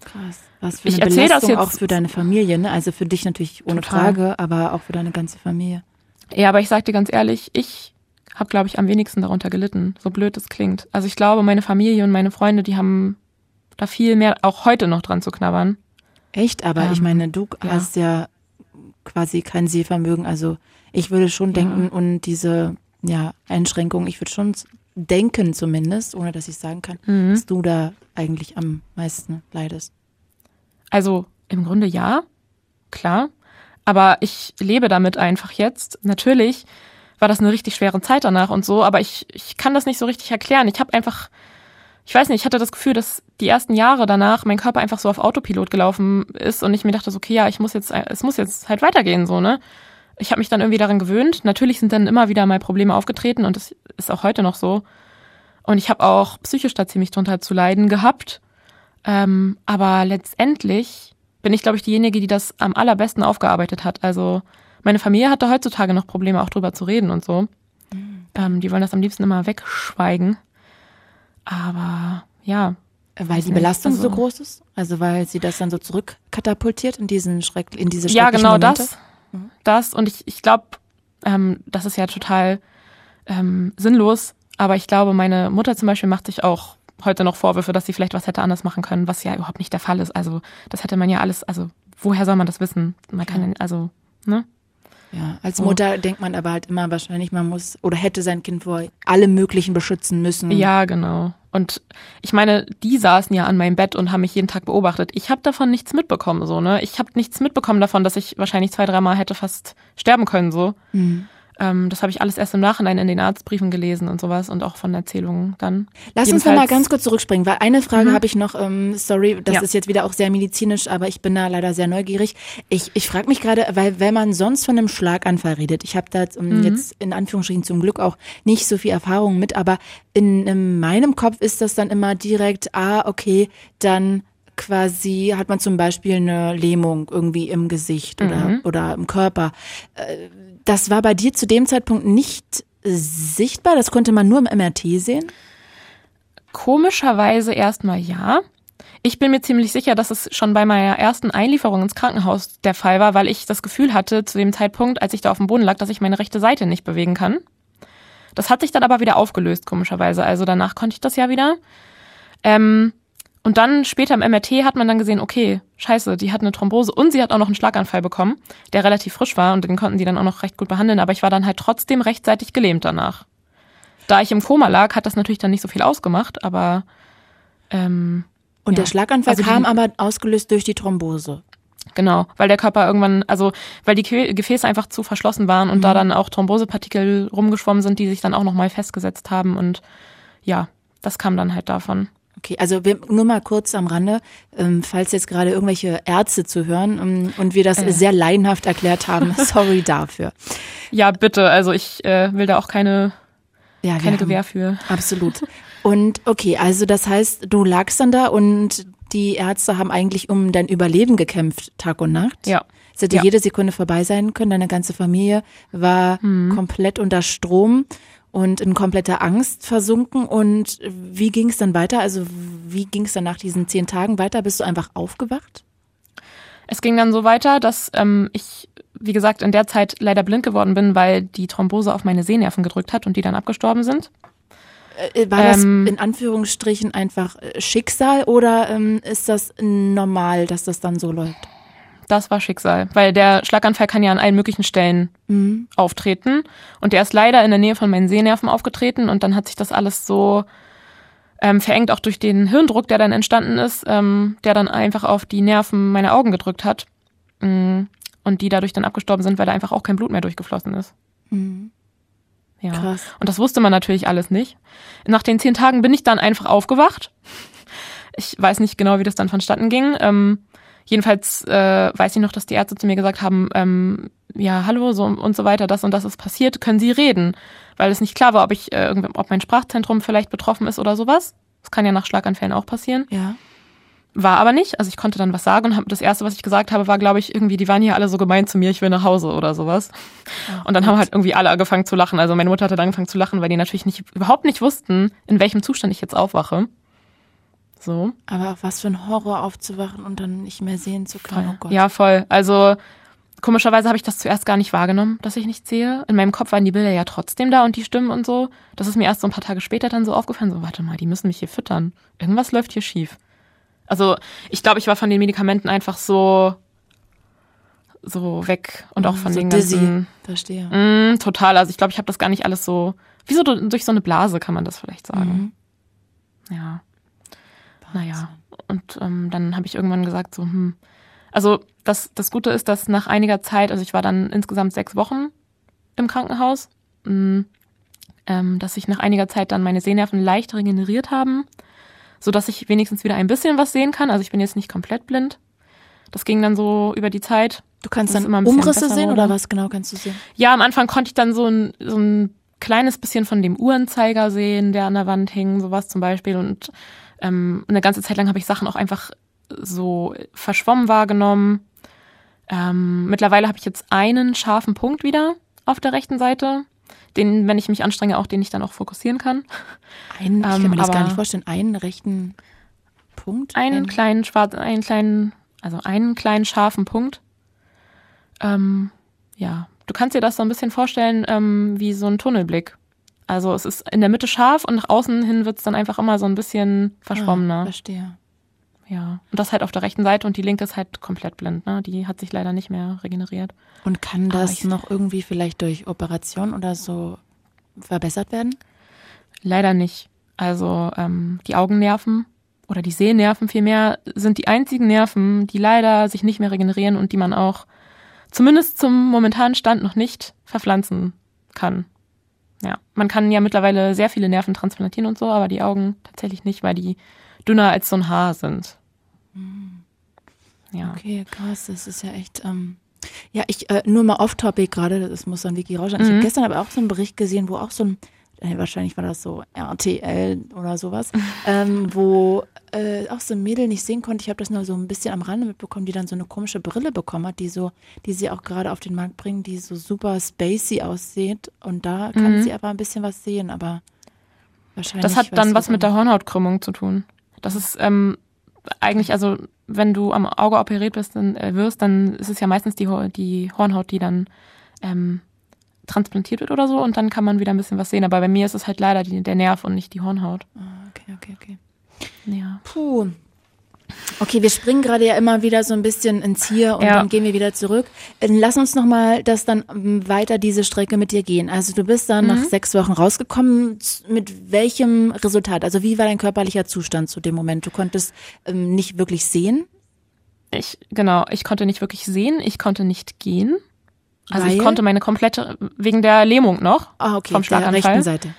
Krass. Was für eine ich Belastung das jetzt auch für deine Familie, ne? Also für dich natürlich ohne total. Frage, aber auch für deine ganze Familie. Ja, aber ich sag dir ganz ehrlich, ich habe, glaube ich, am wenigsten darunter gelitten, so blöd es klingt. Also ich glaube, meine Familie und meine Freunde, die haben da viel mehr auch heute noch dran zu knabbern. Echt? Aber ähm, ich meine, du ja. hast ja quasi kein Sehvermögen. Also ich würde schon denken, ja. und diese ja, Einschränkung, ich würde schon denken zumindest, ohne dass ich sagen kann, mhm. dass du da eigentlich am meisten leidest. Also im Grunde ja, klar. Aber ich lebe damit einfach jetzt. Natürlich war das eine richtig schwere Zeit danach und so, aber ich, ich kann das nicht so richtig erklären. Ich habe einfach, ich weiß nicht, ich hatte das Gefühl, dass die ersten Jahre danach mein Körper einfach so auf Autopilot gelaufen ist und ich mir dachte so, okay, ja, ich muss jetzt, es muss jetzt halt weitergehen, so, ne? Ich habe mich dann irgendwie daran gewöhnt. Natürlich sind dann immer wieder mal Probleme aufgetreten und das ist auch heute noch so. Und ich habe auch psychisch da ziemlich drunter zu leiden gehabt. Ähm, aber letztendlich bin ich, glaube ich, diejenige, die das am allerbesten aufgearbeitet hat. Also meine Familie hatte heutzutage noch Probleme, auch drüber zu reden und so. Mhm. Ähm, die wollen das am liebsten immer wegschweigen. Aber ja. Weil die Belastung also, so groß ist? Also weil sie das dann so zurückkatapultiert in diesen Schreck, in diese Ja, genau Momente? das das und ich, ich glaube, ähm, das ist ja total ähm, sinnlos, aber ich glaube, meine Mutter zum Beispiel macht sich auch heute noch Vorwürfe, dass sie vielleicht was hätte anders machen können, was ja überhaupt nicht der Fall ist. Also das hätte man ja alles, also woher soll man das wissen? Man kann, also, ne? Ja, als Mutter denkt man aber halt immer wahrscheinlich, man muss oder hätte sein Kind vor allem Möglichen beschützen müssen. Ja, genau. Und ich meine, die saßen ja an meinem Bett und haben mich jeden Tag beobachtet. Ich habe davon nichts mitbekommen, so, ne? Ich habe nichts mitbekommen davon, dass ich wahrscheinlich zwei, dreimal hätte fast sterben können, so. Mhm. Ähm, das habe ich alles erst im Nachhinein in den Arztbriefen gelesen und sowas und auch von Erzählungen dann. Lass Jedenfalls, uns noch mal ganz kurz zurückspringen, weil eine Frage mhm. habe ich noch, ähm, sorry, das ja. ist jetzt wieder auch sehr medizinisch, aber ich bin da leider sehr neugierig. Ich, ich frage mich gerade, weil wenn man sonst von einem Schlaganfall redet, ich habe da mhm. jetzt in Anführungsstrichen zum Glück auch nicht so viel Erfahrung mit, aber in, in meinem Kopf ist das dann immer direkt, ah, okay, dann quasi hat man zum Beispiel eine Lähmung irgendwie im Gesicht oder, mhm. oder im Körper. Das war bei dir zu dem Zeitpunkt nicht sichtbar? Das konnte man nur im MRT sehen? Komischerweise erstmal ja. Ich bin mir ziemlich sicher, dass es schon bei meiner ersten Einlieferung ins Krankenhaus der Fall war, weil ich das Gefühl hatte, zu dem Zeitpunkt, als ich da auf dem Boden lag, dass ich meine rechte Seite nicht bewegen kann. Das hat sich dann aber wieder aufgelöst, komischerweise. Also danach konnte ich das ja wieder. Ähm, und dann später im MRT hat man dann gesehen, okay, scheiße, die hat eine Thrombose und sie hat auch noch einen Schlaganfall bekommen, der relativ frisch war und den konnten die dann auch noch recht gut behandeln, aber ich war dann halt trotzdem rechtzeitig gelähmt danach. Da ich im Koma lag, hat das natürlich dann nicht so viel ausgemacht, aber ähm, und ja. der Schlaganfall also kam aber ausgelöst durch die Thrombose. Genau, weil der Körper irgendwann, also weil die Gefäße einfach zu verschlossen waren und mhm. da dann auch Thrombosepartikel rumgeschwommen sind, die sich dann auch nochmal festgesetzt haben und ja, das kam dann halt davon. Okay, also wir, nur mal kurz am Rande, ähm, falls jetzt gerade irgendwelche Ärzte zu hören ähm, und wir das äh. sehr laienhaft erklärt haben, [laughs] sorry dafür. Ja, bitte, also ich äh, will da auch keine, ja, keine Gewähr für. Absolut. Und okay, also das heißt, du lagst dann da und die Ärzte haben eigentlich um dein Überleben gekämpft, Tag und Nacht. Ja. Es hätte ja. jede Sekunde vorbei sein können, deine ganze Familie war mhm. komplett unter Strom und in kompletter Angst versunken. Und wie ging es dann weiter? Also wie ging es dann nach diesen zehn Tagen weiter? Bist du einfach aufgewacht? Es ging dann so weiter, dass ähm, ich, wie gesagt, in der Zeit leider blind geworden bin, weil die Thrombose auf meine Sehnerven gedrückt hat und die dann abgestorben sind. Äh, war das ähm, in Anführungsstrichen einfach äh, Schicksal oder ähm, ist das normal, dass das dann so läuft? Das war Schicksal, weil der Schlaganfall kann ja an allen möglichen Stellen mhm. auftreten. Und der ist leider in der Nähe von meinen Sehnerven aufgetreten und dann hat sich das alles so ähm, verengt, auch durch den Hirndruck, der dann entstanden ist, ähm, der dann einfach auf die Nerven meiner Augen gedrückt hat mhm. und die dadurch dann abgestorben sind, weil da einfach auch kein Blut mehr durchgeflossen ist. Mhm. Ja. Krass. Und das wusste man natürlich alles nicht. Nach den zehn Tagen bin ich dann einfach aufgewacht. Ich weiß nicht genau, wie das dann vonstatten ging. Ähm, Jedenfalls äh, weiß ich noch, dass die Ärzte zu mir gesagt haben, ähm, ja, hallo, so und so weiter, das und das ist passiert, können Sie reden? Weil es nicht klar war, ob ich, äh, ob mein Sprachzentrum vielleicht betroffen ist oder sowas. Das kann ja nach Schlaganfällen auch passieren. Ja. War aber nicht. Also ich konnte dann was sagen und hab, das erste, was ich gesagt habe, war, glaube ich, irgendwie, die waren hier alle so gemein zu mir, ich will nach Hause oder sowas. Oh, und dann Gott. haben halt irgendwie alle angefangen zu lachen. Also meine Mutter hatte dann angefangen zu lachen, weil die natürlich nicht, überhaupt nicht wussten, in welchem Zustand ich jetzt aufwache. So. Aber was für ein Horror aufzuwachen und dann nicht mehr sehen zu können. Oh Gott. Ja, voll. Also komischerweise habe ich das zuerst gar nicht wahrgenommen, dass ich nichts sehe. In meinem Kopf waren die Bilder ja trotzdem da und die Stimmen und so. Das ist mir erst so ein paar Tage später dann so aufgefallen, so warte mal, die müssen mich hier füttern. Irgendwas läuft hier schief. Also ich glaube, ich war von den Medikamenten einfach so so weg und auch von so den dizzy. ganzen. Verstehe. Mh, total. Also ich glaube, ich habe das gar nicht alles so. Wie so durch so eine Blase kann man das vielleicht sagen. Mhm. Ja. Naja, und ähm, dann habe ich irgendwann gesagt, so, hm. Also das, das Gute ist, dass nach einiger Zeit, also ich war dann insgesamt sechs Wochen im Krankenhaus, mh, hm, ähm, dass sich nach einiger Zeit dann meine Sehnerven leicht regeneriert haben, so dass ich wenigstens wieder ein bisschen was sehen kann. Also ich bin jetzt nicht komplett blind. Das ging dann so über die Zeit. Du kannst dann immer Umrisse sehen oder was genau kannst du sehen? Ja, am Anfang konnte ich dann so ein, so ein kleines bisschen von dem Uhrenzeiger sehen, der an der Wand hing, sowas zum Beispiel. Und ähm, eine ganze Zeit lang habe ich Sachen auch einfach so verschwommen wahrgenommen. Ähm, mittlerweile habe ich jetzt einen scharfen Punkt wieder auf der rechten Seite, den, wenn ich mich anstrenge, auch den ich dann auch fokussieren kann. Einen, ich kann mir ähm, das gar nicht vorstellen, einen rechten Punkt? Einen, einen kleinen schwarzen, einen kleinen, also einen kleinen scharfen Punkt. Ähm, ja, du kannst dir das so ein bisschen vorstellen ähm, wie so ein Tunnelblick. Also es ist in der Mitte scharf und nach außen hin wird es dann einfach immer so ein bisschen verschwommener. Ah, verstehe. Ja. Und das halt auf der rechten Seite und die linke ist halt komplett blind, ne? Die hat sich leider nicht mehr regeneriert. Und kann das noch irgendwie vielleicht durch Operation oder so verbessert werden? Leider nicht. Also ähm, die Augennerven oder die Sehnerven vielmehr sind die einzigen Nerven, die leider sich nicht mehr regenerieren und die man auch zumindest zum momentanen Stand noch nicht verpflanzen kann. Ja, man kann ja mittlerweile sehr viele Nerven transplantieren und so, aber die Augen tatsächlich nicht, weil die dünner als so ein Haar sind. Hm. Ja. Okay, krass, das ist ja echt. Ähm ja, ich äh, nur mal off-topic gerade, das muss dann Wiki rausschauen. Mhm. Ich habe gestern aber auch so einen Bericht gesehen, wo auch so ein wahrscheinlich war das so RTL oder sowas, [laughs] ähm, wo äh, auch so ein Mädel nicht sehen konnte. Ich habe das nur so ein bisschen am Rande mitbekommen, die dann so eine komische Brille bekommen hat, die so, die sie auch gerade auf den Markt bringen, die so super spacey aussieht. Und da kann mhm. sie aber ein bisschen was sehen, aber wahrscheinlich. Das hat dann was mit der Hornhautkrümmung zu tun. Das ist ähm, eigentlich, also wenn du am Auge operiert bist, dann, äh, wirst, dann ist es ja meistens die, die Hornhaut, die dann ähm, transplantiert wird oder so und dann kann man wieder ein bisschen was sehen. Aber bei mir ist es halt leider die, der Nerv und nicht die Hornhaut. Ah, okay, okay, okay. Ja. Puh. Okay, wir springen gerade ja immer wieder so ein bisschen ins Hier und ja. dann gehen wir wieder zurück. Lass uns nochmal das dann ähm, weiter diese Strecke mit dir gehen. Also du bist dann mhm. nach sechs Wochen rausgekommen. Mit welchem Resultat? Also wie war dein körperlicher Zustand zu dem Moment? Du konntest ähm, nicht wirklich sehen? Ich, genau, ich konnte nicht wirklich sehen, ich konnte nicht gehen. Also Weil? ich konnte meine komplette, wegen der Lähmung noch. Ah, okay, vom Schlaganfall. der rechten Seite.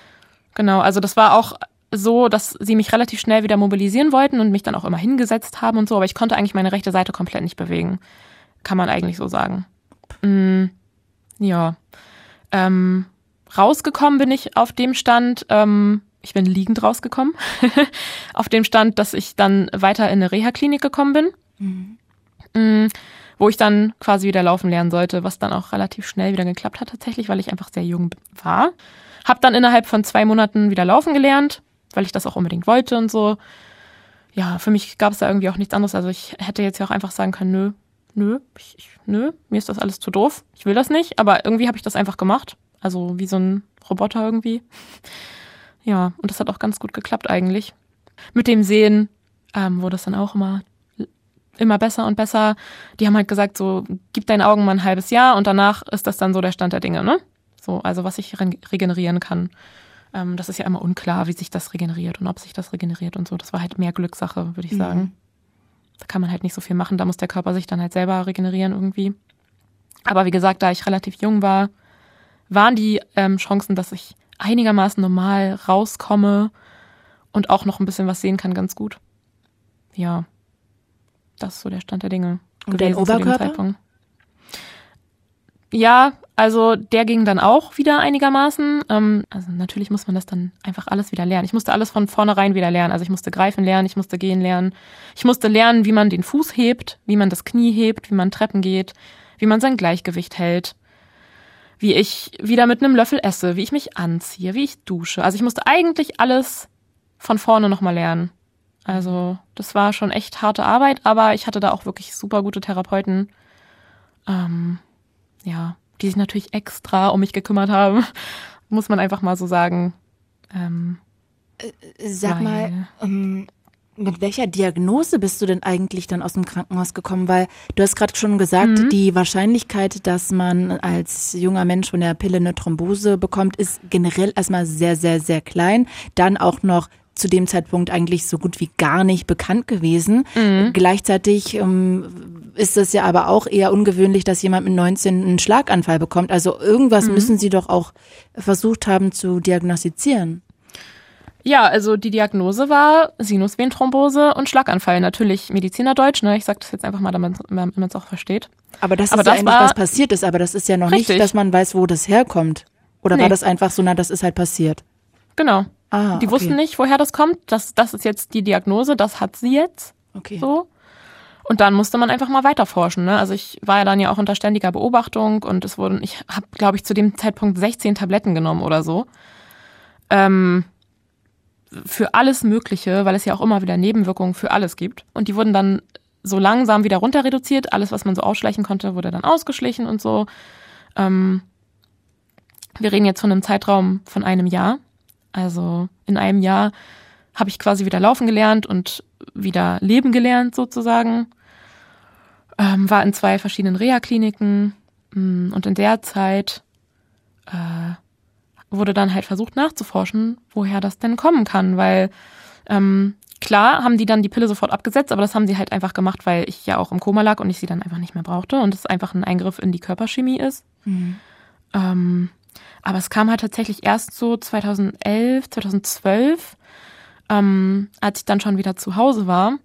Genau, also das war auch so, dass sie mich relativ schnell wieder mobilisieren wollten und mich dann auch immer hingesetzt haben und so, aber ich konnte eigentlich meine rechte Seite komplett nicht bewegen. Kann man eigentlich so sagen. Mm, ja. Ähm, rausgekommen bin ich auf dem Stand, ähm, ich bin liegend rausgekommen, [laughs] auf dem Stand, dass ich dann weiter in eine Reha-Klinik gekommen bin. Mhm. Mm, wo ich dann quasi wieder laufen lernen sollte, was dann auch relativ schnell wieder geklappt hat tatsächlich, weil ich einfach sehr jung war. Hab dann innerhalb von zwei Monaten wieder laufen gelernt, weil ich das auch unbedingt wollte und so. Ja, für mich gab es da irgendwie auch nichts anderes. Also ich hätte jetzt ja auch einfach sagen können, nö, nö, ich, ich, nö, mir ist das alles zu doof. Ich will das nicht, aber irgendwie habe ich das einfach gemacht. Also wie so ein Roboter irgendwie. [laughs] Ja, und das hat auch ganz gut geklappt eigentlich. Mit dem Sehen ähm, wurde es dann auch immer immer besser und besser. Die haben halt gesagt, so, gib deinen Augen mal ein halbes Jahr und danach ist das dann so der Stand der Dinge, ne? So, also was ich regenerieren kann. Ähm, das ist ja immer unklar, wie sich das regeneriert und ob sich das regeneriert und so. Das war halt mehr Glückssache, würde ich mhm. sagen. Da kann man halt nicht so viel machen. Da muss der Körper sich dann halt selber regenerieren irgendwie. Aber wie gesagt, da ich relativ jung war, waren die ähm, Chancen, dass ich einigermaßen normal rauskomme und auch noch ein bisschen was sehen kann, ganz gut. Ja, das ist so der Stand der Dinge. Und der Oberkörper? Ja, also der ging dann auch wieder einigermaßen. Ähm, also natürlich muss man das dann einfach alles wieder lernen. Ich musste alles von vornherein wieder lernen. Also ich musste greifen lernen, ich musste gehen lernen. Ich musste lernen, wie man den Fuß hebt, wie man das Knie hebt, wie man Treppen geht, wie man sein Gleichgewicht hält, wie ich wieder mit einem Löffel esse, wie ich mich anziehe, wie ich dusche. Also ich musste eigentlich alles von vorne nochmal lernen. Also das war schon echt harte Arbeit, aber ich hatte da auch wirklich super gute Therapeuten, ähm, ja, die sich natürlich extra um mich gekümmert haben, [laughs] muss man einfach mal so sagen. Ähm, äh, Sag mal, ähm, mit welcher Diagnose bist du denn eigentlich dann aus dem Krankenhaus gekommen? Weil du hast gerade schon gesagt, mhm. die Wahrscheinlichkeit, dass man als junger Mensch von der Pille eine Thrombose bekommt, ist generell erstmal sehr, sehr, sehr klein. Dann auch noch zu dem Zeitpunkt eigentlich so gut wie gar nicht bekannt gewesen. Mhm. Gleichzeitig ähm, ist es ja aber auch eher ungewöhnlich, dass jemand mit 19 einen Schlaganfall bekommt. Also irgendwas mhm. müssen Sie doch auch versucht haben zu diagnostizieren. Ja, also die Diagnose war Sinusvenenthrombose und Schlaganfall. Natürlich Medizinerdeutsch, ne? Ich sage das jetzt einfach mal, damit man es auch versteht. Aber das aber ist das ja eigentlich, was passiert ist. Aber das ist ja noch richtig. nicht, dass man weiß, wo das herkommt. Oder nee. war das einfach so, na, das ist halt passiert? Genau. Ah, die okay. wussten nicht, woher das kommt. Das, das ist jetzt die Diagnose, das hat sie jetzt. Okay. So. Und dann musste man einfach mal weiterforschen. Ne? Also ich war ja dann ja auch unter ständiger Beobachtung und es wurden, ich habe, glaube ich, zu dem Zeitpunkt 16 Tabletten genommen oder so. Ähm, für alles Mögliche, weil es ja auch immer wieder Nebenwirkungen für alles gibt. Und die wurden dann so langsam wieder runter reduziert. Alles, was man so ausschleichen konnte, wurde dann ausgeschlichen und so. Ähm, wir reden jetzt von einem Zeitraum von einem Jahr. Also in einem Jahr habe ich quasi wieder laufen gelernt und wieder leben gelernt sozusagen. Ähm, war in zwei verschiedenen Reha-Kliniken mm, und in der Zeit äh, wurde dann halt versucht nachzuforschen, woher das denn kommen kann, weil ähm, klar haben die dann die Pille sofort abgesetzt, aber das haben sie halt einfach gemacht, weil ich ja auch im Koma lag und ich sie dann einfach nicht mehr brauchte und es einfach ein Eingriff in die Körperchemie ist. Mhm. Ähm, aber es kam halt tatsächlich erst so 2011, 2012, ähm, als ich dann schon wieder zu Hause war,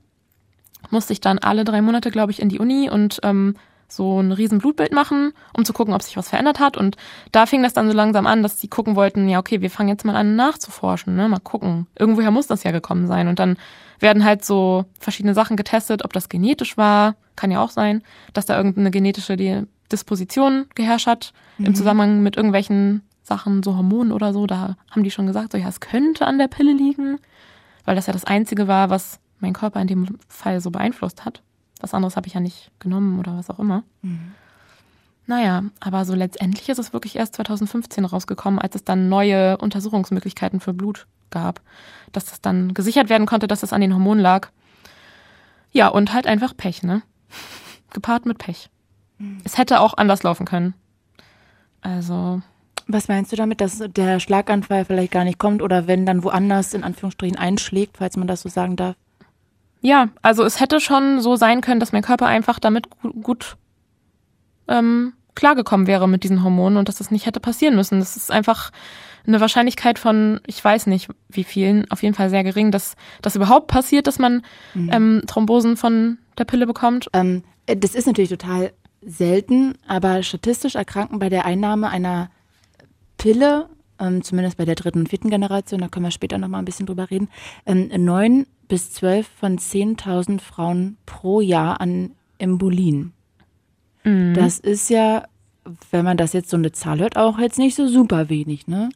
musste ich dann alle drei Monate, glaube ich, in die Uni und ähm, so ein riesen Blutbild machen, um zu gucken, ob sich was verändert hat. Und da fing das dann so langsam an, dass die gucken wollten, ja, okay, wir fangen jetzt mal an nachzuforschen, ne? Mal gucken. Irgendwoher muss das ja gekommen sein. Und dann werden halt so verschiedene Sachen getestet, ob das genetisch war, kann ja auch sein, dass da irgendeine genetische Disposition geherrscht hat mhm. im Zusammenhang mit irgendwelchen Sachen, so Hormonen oder so. Da haben die schon gesagt, so ja, es könnte an der Pille liegen, weil das ja das Einzige war, was mein Körper in dem Fall so beeinflusst hat. Was anderes habe ich ja nicht genommen oder was auch immer. Mhm. Naja, aber so letztendlich ist es wirklich erst 2015 rausgekommen, als es dann neue Untersuchungsmöglichkeiten für Blut gab, dass das dann gesichert werden konnte, dass es an den Hormonen lag. Ja, und halt einfach Pech, ne? [laughs] Gepaart mit Pech. Es hätte auch anders laufen können. Also. Was meinst du damit, dass der Schlaganfall vielleicht gar nicht kommt oder wenn dann woanders in Anführungsstrichen einschlägt, falls man das so sagen darf? Ja, also es hätte schon so sein können, dass mein Körper einfach damit gut ähm, klargekommen wäre mit diesen Hormonen und dass das nicht hätte passieren müssen. Das ist einfach eine Wahrscheinlichkeit von, ich weiß nicht wie vielen, auf jeden Fall sehr gering, dass das überhaupt passiert, dass man mhm. ähm, Thrombosen von der Pille bekommt. Ähm, das ist natürlich total selten, aber statistisch erkranken bei der Einnahme einer Pille, ähm, zumindest bei der dritten und vierten Generation, da können wir später nochmal ein bisschen drüber reden, ähm, neun bis zwölf von 10.000 Frauen pro Jahr an Embolien. Mhm. Das ist ja, wenn man das jetzt so eine Zahl hört, auch jetzt nicht so super wenig, ne?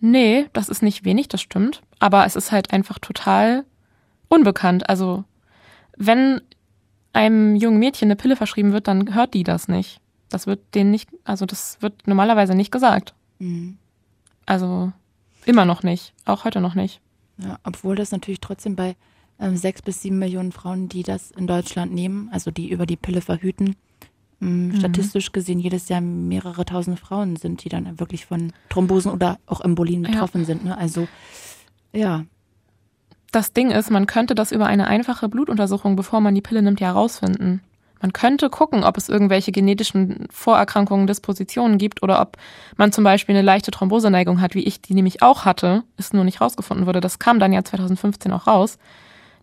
Nee, das ist nicht wenig, das stimmt. Aber es ist halt einfach total unbekannt. Also, wenn einem jungen Mädchen eine Pille verschrieben wird, dann hört die das nicht. Das wird denen nicht, also das wird normalerweise nicht gesagt. Mhm. Also immer noch nicht, auch heute noch nicht. Ja, obwohl das natürlich trotzdem bei ähm, sechs bis sieben Millionen Frauen, die das in Deutschland nehmen, also die über die Pille verhüten, ähm, mhm. statistisch gesehen jedes Jahr mehrere tausend Frauen sind, die dann wirklich von Thrombosen oder auch Embolien betroffen ja. sind. Ne? Also ja. Das Ding ist, man könnte das über eine einfache Blutuntersuchung, bevor man die Pille nimmt, ja herausfinden. Man könnte gucken, ob es irgendwelche genetischen Vorerkrankungen, Dispositionen gibt oder ob man zum Beispiel eine leichte Thromboseneigung hat, wie ich die nämlich auch hatte, ist nur nicht rausgefunden wurde. Das kam dann ja 2015 auch raus,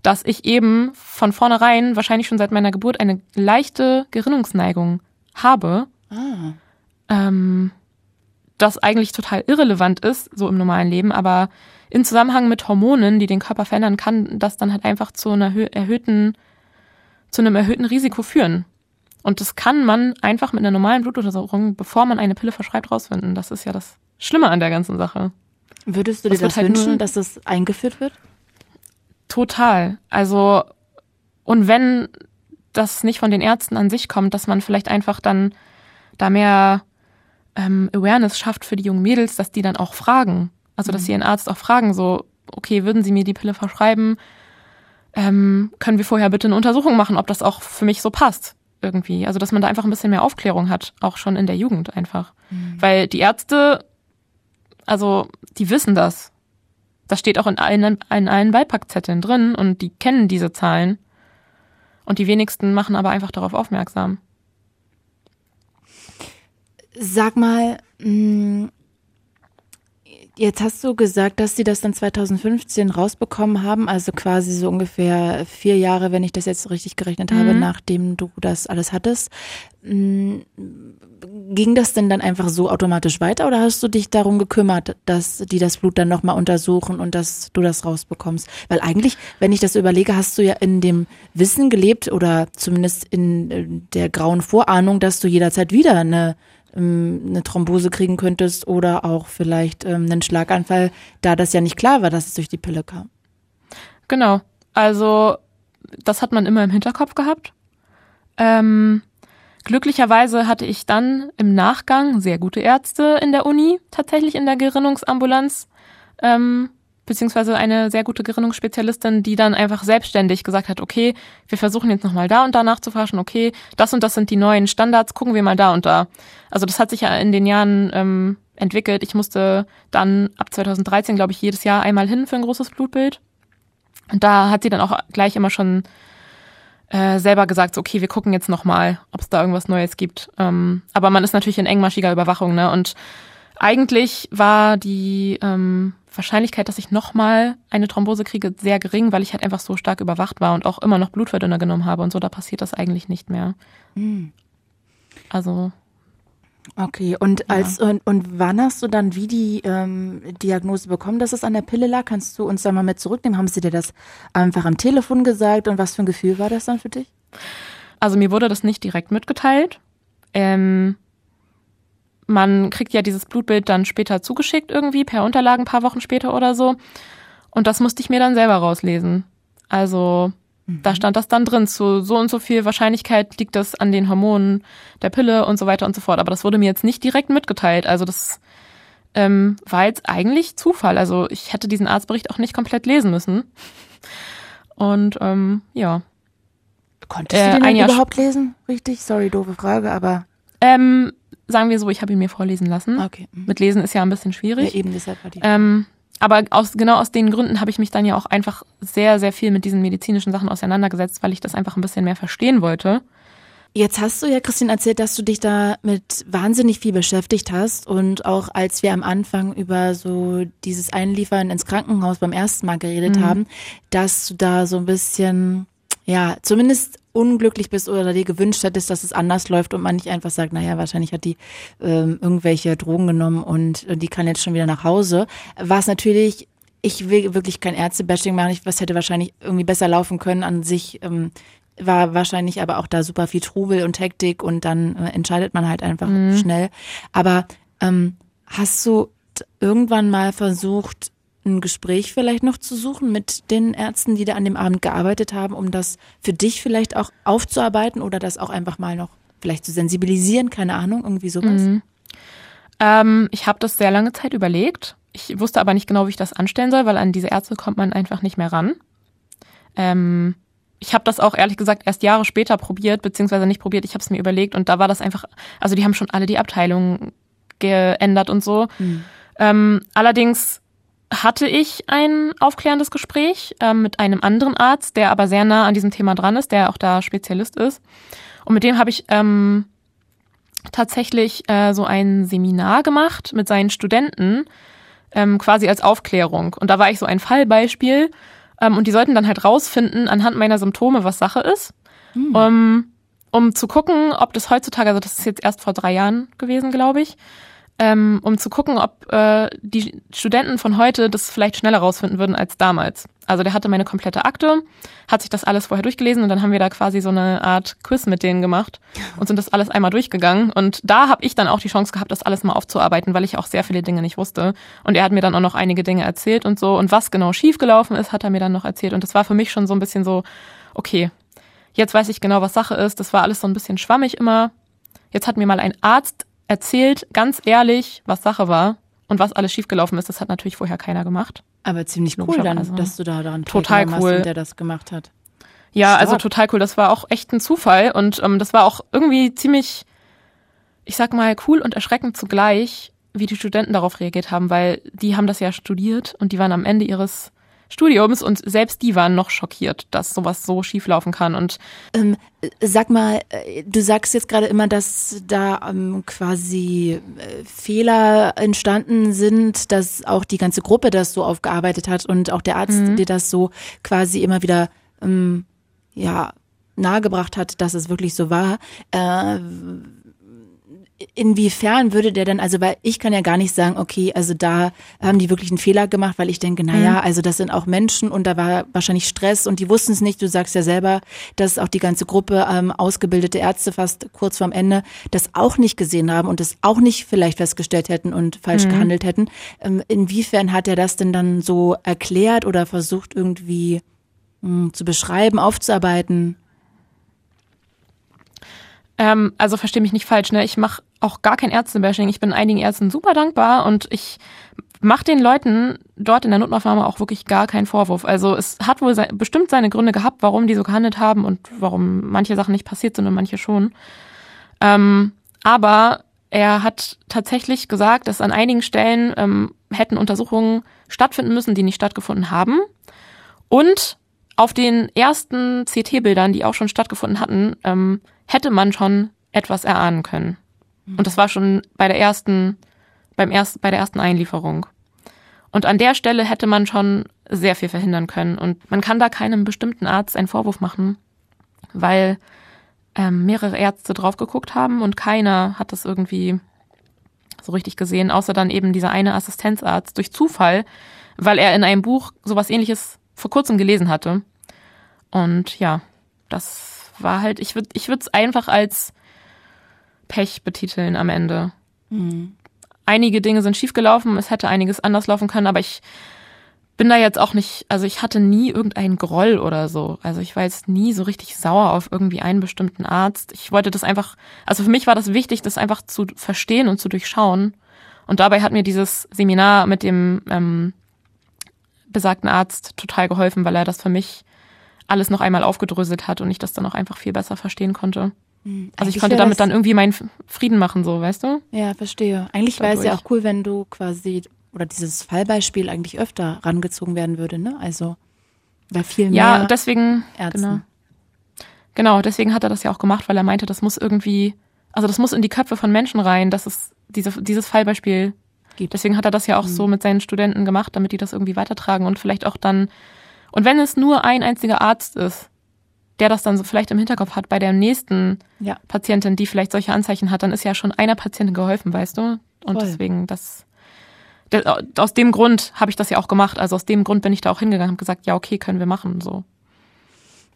dass ich eben von vornherein, wahrscheinlich schon seit meiner Geburt, eine leichte Gerinnungsneigung habe. Ah. Ähm, das eigentlich total irrelevant ist, so im normalen Leben, aber in Zusammenhang mit Hormonen, die den Körper verändern, kann das dann halt einfach zu einer erhöhten zu einem erhöhten Risiko führen. Und das kann man einfach mit einer normalen Blutuntersuchung, bevor man eine Pille verschreibt, rausfinden. Das ist ja das Schlimme an der ganzen Sache. Würdest du dir das, das halt wünschen, dass das eingeführt wird? Total. Also, und wenn das nicht von den Ärzten an sich kommt, dass man vielleicht einfach dann da mehr ähm, Awareness schafft für die jungen Mädels, dass die dann auch fragen. Also, dass mhm. sie ihren Arzt auch fragen, so, okay, würden Sie mir die Pille verschreiben? ähm, können wir vorher bitte eine Untersuchung machen, ob das auch für mich so passt irgendwie. Also dass man da einfach ein bisschen mehr Aufklärung hat, auch schon in der Jugend einfach. Mhm. Weil die Ärzte, also die wissen das. Das steht auch in allen, in allen Beipackzetteln drin und die kennen diese Zahlen. Und die wenigsten machen aber einfach darauf aufmerksam. Sag mal, mh, Jetzt hast du gesagt, dass sie das dann 2015 rausbekommen haben, also quasi so ungefähr vier Jahre, wenn ich das jetzt richtig gerechnet habe, mhm. nachdem du das alles hattest. Hm, ging das denn dann einfach so automatisch weiter oder hast du dich darum gekümmert, dass die das Blut dann nochmal untersuchen und dass du das rausbekommst? Weil eigentlich, wenn ich das überlege, hast du ja in dem Wissen gelebt oder zumindest in äh, der grauen Vorahnung, dass du jederzeit wieder eine eine Thrombose kriegen könntest oder auch vielleicht ähm, einen Schlaganfall, da das ja nicht klar war, dass es durch die Pille kam. Genau. Also das hat man immer im Hinterkopf gehabt. Ähm, glücklicherweise hatte ich dann im Nachgang sehr gute Ärzte in der Uni, tatsächlich in der Gerinnungsambulanz, ähm, beziehungsweise eine sehr gute Gerinnungsspezialistin, die dann einfach selbstständig gesagt hat, okay, wir versuchen jetzt nochmal da und da nachzuforschen, okay, das und das sind die neuen Standards, gucken wir mal da und da. Also das hat sich ja in den Jahren ähm, entwickelt. Ich musste dann ab 2013, glaube ich, jedes Jahr einmal hin für ein großes Blutbild. Und da hat sie dann auch gleich immer schon äh, selber gesagt, so, okay, wir gucken jetzt nochmal, ob es da irgendwas Neues gibt. Ähm, aber man ist natürlich in engmaschiger Überwachung, ne? Und eigentlich war die ähm, Wahrscheinlichkeit, dass ich nochmal eine Thrombose kriege, sehr gering, weil ich halt einfach so stark überwacht war und auch immer noch Blutverdünner genommen habe und so, da passiert das eigentlich nicht mehr. Mhm. Also Okay, und als ja. und, und wann hast du dann wie die ähm, Diagnose bekommen, dass es an der Pille lag? Kannst du uns da mal mit zurücknehmen? Haben sie dir das einfach am Telefon gesagt und was für ein Gefühl war das dann für dich? Also mir wurde das nicht direkt mitgeteilt. Ähm, man kriegt ja dieses Blutbild dann später zugeschickt irgendwie per Unterlagen, ein paar Wochen später oder so. Und das musste ich mir dann selber rauslesen. Also da mhm. stand das dann drin, zu so und so viel Wahrscheinlichkeit liegt das an den Hormonen der Pille und so weiter und so fort. Aber das wurde mir jetzt nicht direkt mitgeteilt. Also das ähm, war jetzt eigentlich Zufall. Also ich hätte diesen Arztbericht auch nicht komplett lesen müssen. Und ähm, ja. Konntest äh, du den überhaupt lesen? Richtig? Sorry, doofe Frage, aber. Ähm, sagen wir so, ich habe ihn mir vorlesen lassen. Okay. Mhm. Mit Lesen ist ja ein bisschen schwierig. Ja, eben deshalb war die. Ähm, aber aus, genau aus den Gründen habe ich mich dann ja auch einfach sehr, sehr viel mit diesen medizinischen Sachen auseinandergesetzt, weil ich das einfach ein bisschen mehr verstehen wollte. Jetzt hast du ja, Christine, erzählt, dass du dich da mit wahnsinnig viel beschäftigt hast und auch als wir am Anfang über so dieses Einliefern ins Krankenhaus beim ersten Mal geredet mhm. haben, dass du da so ein bisschen, ja, zumindest unglücklich bist oder dir gewünscht hättest, dass es anders läuft und man nicht einfach sagt, naja, wahrscheinlich hat die ähm, irgendwelche Drogen genommen und äh, die kann jetzt schon wieder nach Hause. Was natürlich, ich will wirklich kein Ärztebashing machen, was hätte wahrscheinlich irgendwie besser laufen können an sich. Ähm, war wahrscheinlich aber auch da super viel Trubel und Hektik und dann äh, entscheidet man halt einfach mhm. schnell. Aber ähm, hast du irgendwann mal versucht, ein Gespräch vielleicht noch zu suchen mit den Ärzten, die da an dem Abend gearbeitet haben, um das für dich vielleicht auch aufzuarbeiten oder das auch einfach mal noch vielleicht zu sensibilisieren, keine Ahnung, irgendwie sowas? Mhm. Ähm, ich habe das sehr lange Zeit überlegt. Ich wusste aber nicht genau, wie ich das anstellen soll, weil an diese Ärzte kommt man einfach nicht mehr ran. Ähm, ich habe das auch ehrlich gesagt erst Jahre später probiert, beziehungsweise nicht probiert, ich habe es mir überlegt und da war das einfach, also die haben schon alle die Abteilungen geändert und so. Mhm. Ähm, allerdings hatte ich ein aufklärendes Gespräch äh, mit einem anderen Arzt, der aber sehr nah an diesem Thema dran ist, der auch da Spezialist ist. Und mit dem habe ich ähm, tatsächlich äh, so ein Seminar gemacht mit seinen Studenten, ähm, quasi als Aufklärung. Und da war ich so ein Fallbeispiel. Ähm, und die sollten dann halt rausfinden anhand meiner Symptome, was Sache ist. Mhm. Um, um zu gucken, ob das heutzutage, also das ist jetzt erst vor drei Jahren gewesen, glaube ich, ähm, um zu gucken, ob äh, die Studenten von heute das vielleicht schneller rausfinden würden als damals. Also der hatte meine komplette Akte, hat sich das alles vorher durchgelesen und dann haben wir da quasi so eine Art Quiz mit denen gemacht und sind das alles einmal durchgegangen. Und da habe ich dann auch die Chance gehabt, das alles mal aufzuarbeiten, weil ich auch sehr viele Dinge nicht wusste. Und er hat mir dann auch noch einige Dinge erzählt und so. Und was genau schiefgelaufen ist, hat er mir dann noch erzählt. Und das war für mich schon so ein bisschen so, okay, jetzt weiß ich genau, was Sache ist. Das war alles so ein bisschen schwammig immer. Jetzt hat mir mal ein Arzt erzählt ganz ehrlich, was Sache war und was alles schiefgelaufen ist. Das hat natürlich vorher keiner gemacht. Aber ziemlich cool dann, dass du da daran total cool. Hast, der das gemacht hat. Ja, Stark. also total cool. Das war auch echt ein Zufall und ähm, das war auch irgendwie ziemlich, ich sag mal, cool und erschreckend zugleich, wie die Studenten darauf reagiert haben, weil die haben das ja studiert und die waren am Ende ihres Studiums und selbst die waren noch schockiert, dass sowas so schief laufen kann. Und ähm, sag mal, äh, du sagst jetzt gerade immer, dass da ähm, quasi äh, Fehler entstanden sind, dass auch die ganze Gruppe das so aufgearbeitet hat und auch der Arzt mhm. dir das so quasi immer wieder ähm, ja nahegebracht hat, dass es wirklich so war. Äh, inwiefern würde der denn, also weil ich kann ja gar nicht sagen, okay, also da haben die wirklich einen Fehler gemacht, weil ich denke, naja, mhm. also das sind auch Menschen und da war wahrscheinlich Stress und die wussten es nicht. Du sagst ja selber, dass auch die ganze Gruppe ähm, ausgebildete Ärzte fast kurz vorm Ende das auch nicht gesehen haben und das auch nicht vielleicht festgestellt hätten und falsch mhm. gehandelt hätten. Ähm, inwiefern hat er das denn dann so erklärt oder versucht irgendwie mh, hm, zu beschreiben, aufzuarbeiten? Ähm, also verstehe mich nicht falsch, ne? Ich mache auch gar kein Ärztebashing. Ich bin einigen Ärzten super dankbar und ich mache den Leuten dort in der Notaufnahme auch wirklich gar keinen Vorwurf. Also es hat wohl se bestimmt seine Gründe gehabt, warum die so gehandelt haben und warum manche Sachen nicht passiert sind und manche schon. Ähm, aber er hat tatsächlich gesagt, dass an einigen Stellen ähm, hätten Untersuchungen stattfinden müssen, die nicht stattgefunden haben. Und auf den ersten CT-Bildern, die auch schon stattgefunden hatten, ähm, hätte man schon etwas erahnen können. Und das war schon bei der ersten, beim ersten, bei der ersten Einlieferung. Und an der Stelle hätte man schon sehr viel verhindern können. Und man kann da keinem bestimmten Arzt einen Vorwurf machen, weil ähm, mehrere Ärzte drauf geguckt haben und keiner hat das irgendwie so richtig gesehen, außer dann eben dieser eine Assistenzarzt durch Zufall, weil er in einem Buch sowas ähnliches vor kurzem gelesen hatte. Und ja, das war halt, ich würde ich würde es einfach als Pech betiteln am Ende. Mhm. Einige Dinge sind schiefgelaufen, es hätte einiges anders laufen können, aber ich bin da jetzt auch nicht, also ich hatte nie irgendeinen Groll oder so. Also ich war jetzt nie so richtig sauer auf irgendwie einen bestimmten Arzt. Ich wollte das einfach, also für mich war das wichtig, das einfach zu verstehen und zu durchschauen. Und dabei hat mir dieses Seminar mit dem ähm, besagten Arzt total geholfen, weil er das für mich alles noch einmal aufgedröselt hat und ich das dann auch einfach viel besser verstehen konnte. Hm, also ich konnte damit dann irgendwie meinen Frieden machen, so, weißt du? Ja, verstehe. Eigentlich wäre es ja auch cool, wenn du quasi, oder dieses Fallbeispiel eigentlich öfter rangezogen werden würde, ne? Also bei vielen Ja, mehr deswegen, Ärzten. genau. Genau, deswegen hat er das ja auch gemacht, weil er meinte, das muss irgendwie, also das muss in die Köpfe von Menschen rein, dass es diese, dieses Fallbeispiel gibt. Deswegen hat er das ja auch mhm. so mit seinen Studenten gemacht, damit die das irgendwie weitertragen und vielleicht auch dann und wenn es nur ein einziger Arzt ist, der das dann so vielleicht im Hinterkopf hat bei der nächsten ja. Patientin, die vielleicht solche Anzeichen hat, dann ist ja schon einer Patientin geholfen, weißt du? Und Voll. deswegen das aus dem Grund habe ich das ja auch gemacht. Also aus dem Grund bin ich da auch hingegangen und gesagt, ja, okay, können wir machen, so.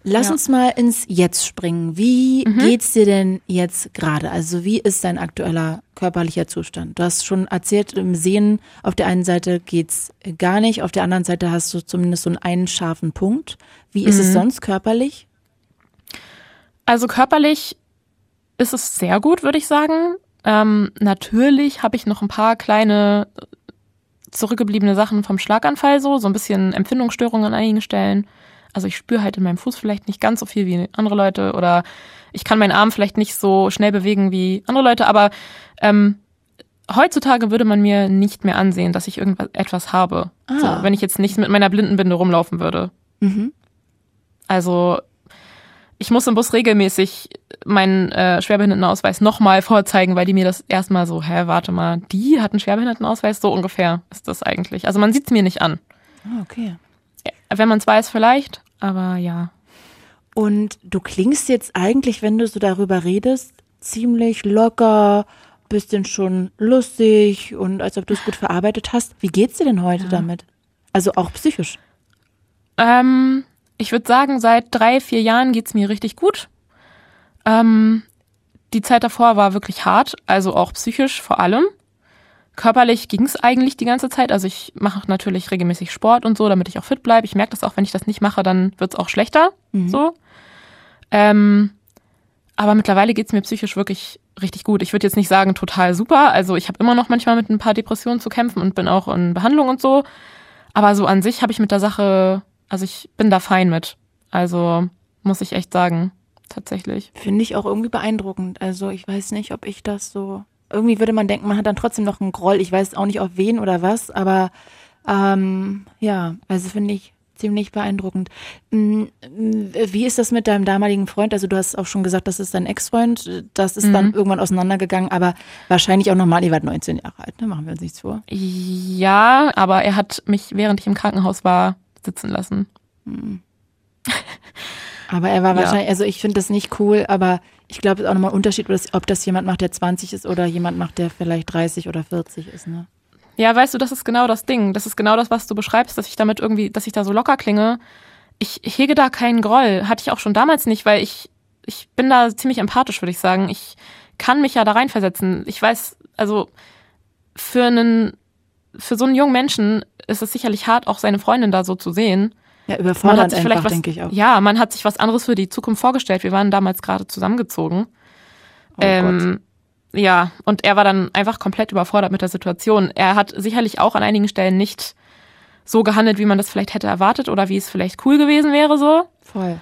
Lass ja. uns mal ins Jetzt springen. Wie mhm. geht's dir denn jetzt gerade? Also wie ist dein aktueller körperlicher Zustand? Du hast schon erzählt, im Sehen auf der einen Seite geht's gar nicht, auf der anderen Seite hast du zumindest so einen scharfen Punkt. Wie ist mhm. es sonst körperlich? Also körperlich ist es sehr gut, würde ich sagen. Ähm, natürlich habe ich noch ein paar kleine zurückgebliebene Sachen vom Schlaganfall so, so ein bisschen Empfindungsstörungen an einigen Stellen also ich spüre halt in meinem Fuß vielleicht nicht ganz so viel wie andere Leute oder ich kann meinen Arm vielleicht nicht so schnell bewegen wie andere Leute, aber ähm, heutzutage würde man mir nicht mehr ansehen, dass ich irgendwas etwas habe. Ah. So, wenn ich jetzt nicht mit meiner Blindenbinde rumlaufen würde. Mhm. Also ich muss im Bus regelmäßig meinen äh, Schwerbehindertenausweis nochmal vorzeigen, weil die mir das erstmal so, hä, warte mal, die hat einen Schwerbehindertenausweis, so ungefähr ist das eigentlich. Also man sieht es mir nicht an. Ah, okay. Wenn man es weiß, vielleicht, aber ja. Und du klingst jetzt eigentlich, wenn du so darüber redest, ziemlich locker, bisschen schon lustig und als ob du es gut verarbeitet hast. Wie geht's dir denn heute ja. damit? Also auch psychisch? Ähm, ich würde sagen, seit drei, vier Jahren geht's mir richtig gut. Ähm, die Zeit davor war wirklich hart, also auch psychisch vor allem. Körperlich ging es eigentlich die ganze Zeit. Also ich mache natürlich regelmäßig Sport und so, damit ich auch fit bleibe. Ich merke das auch, wenn ich das nicht mache, dann wird es auch schlechter. Mhm. So. Ähm, aber mittlerweile geht es mir psychisch wirklich richtig gut. Ich würde jetzt nicht sagen total super. Also ich habe immer noch manchmal mit ein paar Depressionen zu kämpfen und bin auch in Behandlung und so. Aber so an sich habe ich mit der Sache, also ich bin da fein mit. Also muss ich echt sagen, tatsächlich. Finde ich auch irgendwie beeindruckend. Also ich weiß nicht, ob ich das so irgendwie würde man denken, man hat dann trotzdem noch einen Groll. Ich weiß auch nicht auf wen oder was, aber ähm, ja, also finde ich ziemlich beeindruckend. Mm, wie ist das mit deinem damaligen Freund? Also du hast auch schon gesagt, das ist dein Ex-Freund. Das ist mhm. dann irgendwann auseinandergegangen, aber wahrscheinlich auch nochmal, ihr wart 19 Jahre alt, ne? Machen wir uns nichts vor. Ja, aber er hat mich, während ich im Krankenhaus war, sitzen lassen. Mhm. [laughs] Aber er war ja. wahrscheinlich, also ich finde das nicht cool, aber ich glaube, es ist auch nochmal ein Unterschied, ob das jemand macht, der 20 ist oder jemand macht, der vielleicht 30 oder 40 ist, ne? Ja, weißt du, das ist genau das Ding. Das ist genau das, was du beschreibst, dass ich damit irgendwie, dass ich da so locker klinge. Ich hege da keinen Groll. Hatte ich auch schon damals nicht, weil ich, ich bin da ziemlich empathisch, würde ich sagen. Ich kann mich ja da reinversetzen. Ich weiß, also für einen, für so einen jungen Menschen ist es sicherlich hart, auch seine Freundin da so zu sehen. Ja, überfordert einfach, was, denke ich auch. Ja, man hat sich was anderes für die Zukunft vorgestellt. Wir waren damals gerade zusammengezogen. Oh ähm, ja, und er war dann einfach komplett überfordert mit der Situation. Er hat sicherlich auch an einigen Stellen nicht so gehandelt, wie man das vielleicht hätte erwartet oder wie es vielleicht cool gewesen wäre, so. Voll.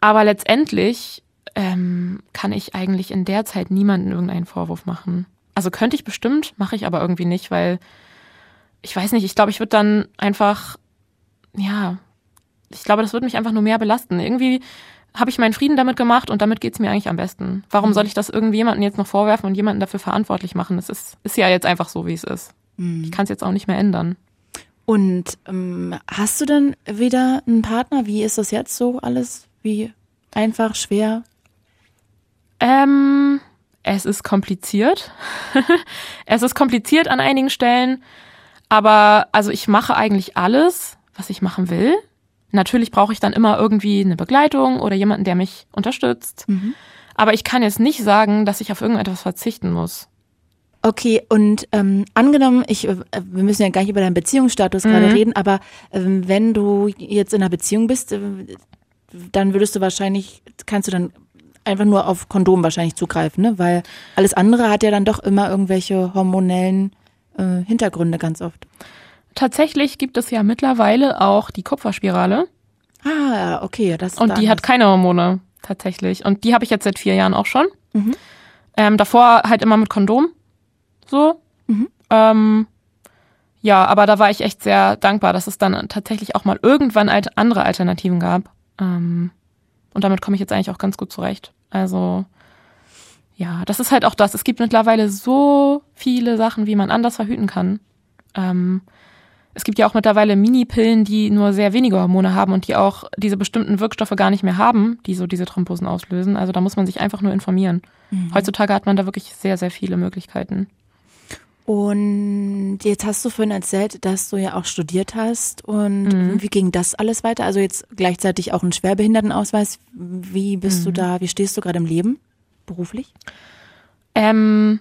Aber letztendlich ähm, kann ich eigentlich in der Zeit niemanden irgendeinen Vorwurf machen. Also könnte ich bestimmt, mache ich aber irgendwie nicht, weil ich weiß nicht, ich glaube, ich würde dann einfach, ja, ich glaube, das würde mich einfach nur mehr belasten. Irgendwie habe ich meinen Frieden damit gemacht und damit geht's mir eigentlich am besten. Warum soll ich das irgendjemanden jetzt noch vorwerfen und jemanden dafür verantwortlich machen? Das ist, ist ja jetzt einfach so, wie es ist. Ich kann es jetzt auch nicht mehr ändern. Und ähm, hast du denn wieder einen Partner? Wie ist das jetzt so alles? Wie einfach, schwer? Ähm, es ist kompliziert. [laughs] es ist kompliziert an einigen Stellen, aber also ich mache eigentlich alles, was ich machen will. Natürlich brauche ich dann immer irgendwie eine Begleitung oder jemanden, der mich unterstützt. Mhm. Aber ich kann jetzt nicht sagen, dass ich auf irgendetwas verzichten muss. Okay, und ähm, angenommen, ich, äh, wir müssen ja gar nicht über deinen Beziehungsstatus Mhm. gerade reden, aber ähm, wenn du jetzt in einer Beziehung bist, äh, dann würdest du wahrscheinlich, kannst du dann einfach nur auf Kondom wahrscheinlich zugreifen, ne? Weil alles andere hat ja dann doch immer irgendwelche hormonellen äh, Hintergründe ganz oft. Tatsächlich gibt es ja mittlerweile auch die Kupferspirale Ah, okay, das und die hat keine Hormone tatsächlich. Und die habe ich jetzt seit vier Jahren auch schon. Mhm. Ähm, davor halt immer mit Kondom. So. Mhm. Ähm, ja, aber da war ich echt sehr dankbar, dass es dann tatsächlich auch mal irgendwann alt andere Alternativen gab. Ähm, und damit komme ich jetzt eigentlich auch ganz gut zurecht. Also ja, das ist halt auch das. Es gibt mittlerweile so viele Sachen, wie man anders verhüten kann. Ähm, es gibt ja auch mittlerweile Minipillen, die nur sehr wenige Hormone haben und die auch diese bestimmten Wirkstoffe gar nicht mehr haben, die so diese Thrombosen auslösen. Also da muss man sich einfach nur informieren. Heutzutage hat man da wirklich sehr, sehr viele Möglichkeiten. Und jetzt hast du vorhin erzählt, dass du ja auch studiert hast. Und Mhm. wie ging das alles weiter? Also jetzt gleichzeitig auch einen Schwerbehindertenausweis. Wie bist du Mhm. da, wie stehst du gerade im Leben? Beruflich? Ähm,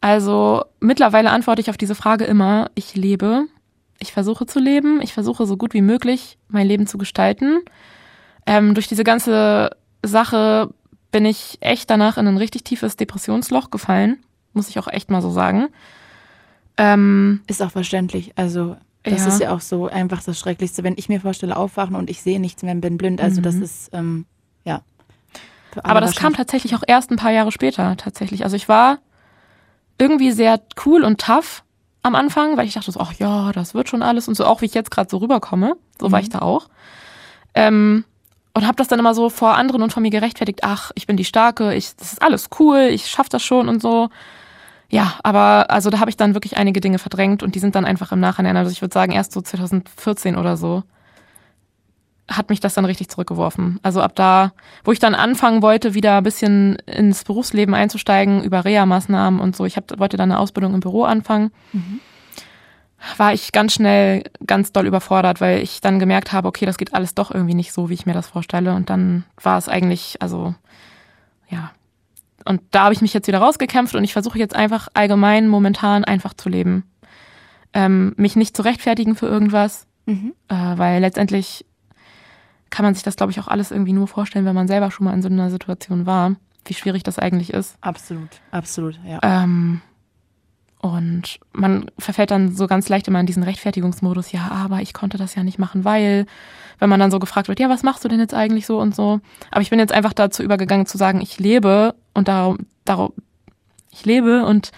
also mittlerweile antworte ich auf diese Frage immer, ich lebe. Ich versuche zu leben. Ich versuche so gut wie möglich mein Leben zu gestalten. Ähm, durch diese ganze Sache bin ich echt danach in ein richtig tiefes Depressionsloch gefallen. Muss ich auch echt mal so sagen. Ähm, Ist auch verständlich. Also das Ja. ist ja auch so einfach das Schrecklichste. Wenn ich mir vorstelle, aufwachen und ich sehe nichts mehr, bin blind. Also das ist, ähm, ja. Alle Aber das kam tatsächlich auch erst ein paar Jahre später, tatsächlich. Also ich war irgendwie sehr cool und tough am Anfang, weil ich dachte so, ach ja, das wird schon alles und so, auch wie ich jetzt gerade so rüberkomme, so war ich da auch. Ähm, und habe das dann immer so vor anderen und vor mir gerechtfertigt, ach, ich bin die Starke, ich, das ist alles cool, ich schaff das schon und so. Ja, aber also da habe ich dann wirklich einige Dinge verdrängt und die sind dann einfach im Nachhinein, also ich würde sagen erst so 2014 oder so, hat mich das dann richtig zurückgeworfen. Also ab da, wo ich dann anfangen wollte, wieder ein bisschen ins Berufsleben einzusteigen, über Reha-Maßnahmen und so. Ich hab, wollte dann eine Ausbildung im Büro anfangen. War ich ganz schnell ganz doll überfordert, weil ich dann gemerkt habe, okay, das geht alles doch irgendwie nicht so, wie ich mir das vorstelle. Und dann war es eigentlich, also, ja. Und da habe ich mich jetzt wieder rausgekämpft und ich versuche jetzt einfach allgemein momentan einfach zu leben. Ähm, mich nicht zu rechtfertigen für irgendwas, Mhm. äh, weil letztendlich kann man sich das, glaube ich, auch alles irgendwie nur vorstellen, wenn man selber schon mal in so einer Situation war, wie schwierig das eigentlich ist. Absolut, absolut, ja. Ähm, und man verfällt dann so ganz leicht immer in diesen Rechtfertigungsmodus, ja, aber ich konnte das ja nicht machen, weil, wenn man dann so gefragt wird, ja, was machst du denn jetzt eigentlich so und so. Aber ich bin jetzt einfach dazu übergegangen zu sagen, ich lebe und darum, darum, ich lebe und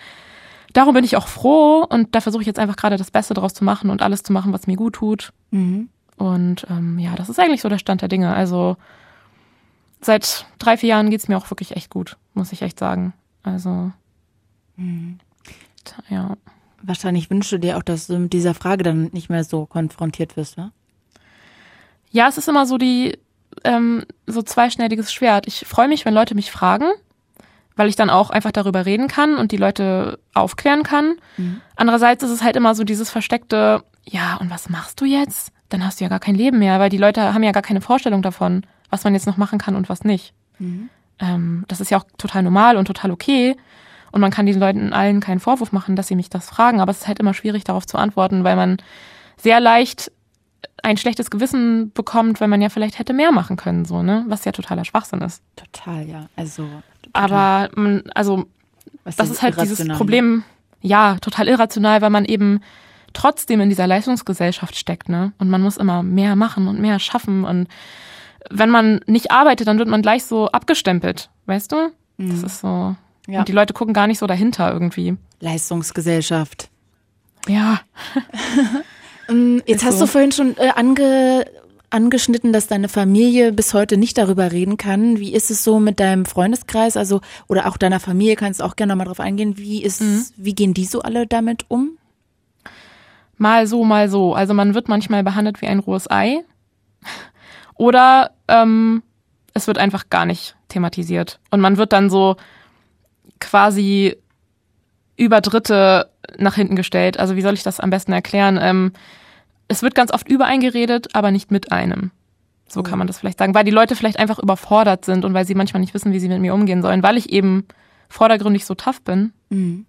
darum bin ich auch froh und da versuche ich jetzt einfach gerade das Beste draus zu machen und alles zu machen, was mir gut tut. Mhm. Und ähm, ja, das ist eigentlich so der Stand der Dinge. Also seit drei, vier Jahren geht's mir auch wirklich echt gut, muss ich echt sagen. Also t- ja. Wahrscheinlich wünschst du dir auch, dass du mit dieser Frage dann nicht mehr so konfrontiert wirst, ne? Ja, es ist immer so die ähm, so zweischneidiges Schwert. Ich freue mich, wenn Leute mich fragen, weil ich dann auch einfach darüber reden kann und die Leute aufklären kann. Andererseits ist es halt immer so dieses versteckte, ja, und was machst du jetzt? Dann hast du ja gar kein Leben mehr, weil die Leute haben ja gar keine Vorstellung davon, was man jetzt noch machen kann und was nicht. Ähm, das ist ja auch total normal und total okay. Und man kann diesen Leuten allen keinen Vorwurf machen, dass sie mich das fragen, aber es ist halt immer schwierig, darauf zu antworten, weil man sehr leicht ein schlechtes Gewissen bekommt, weil man ja vielleicht hätte mehr machen können, so, ne? Was ja totaler Schwachsinn ist. Total, ja. Also. Total. Aber man, also Was das ist halt dieses Problem, ja, total irrational, weil man eben trotzdem in dieser Leistungsgesellschaft steckt, ne? Und man muss immer mehr machen und mehr schaffen. Und wenn man nicht arbeitet, dann wird man gleich so abgestempelt, weißt du? Mhm. Das ist so. Ja. Und die Leute gucken gar nicht so dahinter irgendwie. Leistungsgesellschaft. Ja. Ähm, [laughs] jetzt ist hast so. du vorhin schon äh, ange, angeschnitten, dass deine Familie bis heute nicht darüber reden kann. Wie ist es so mit deinem Freundeskreis, also oder auch deiner Familie? Kannst du auch gerne mal drauf eingehen. Wie ist, mhm. wie gehen die so alle damit um? Mal so, mal so. Also man wird manchmal behandelt wie ein rohes Ei. [laughs] Oder ähm, es wird einfach gar nicht thematisiert. Und man wird dann so quasi über Dritte nach hinten gestellt. Also wie soll ich das am besten erklären? Ähm, es wird ganz oft über eingeredet, aber nicht mit einem. So kann man das vielleicht sagen, weil die Leute vielleicht einfach überfordert sind und weil sie manchmal nicht wissen, wie sie mit mir umgehen sollen, weil ich eben vordergründig so tough bin. Mhm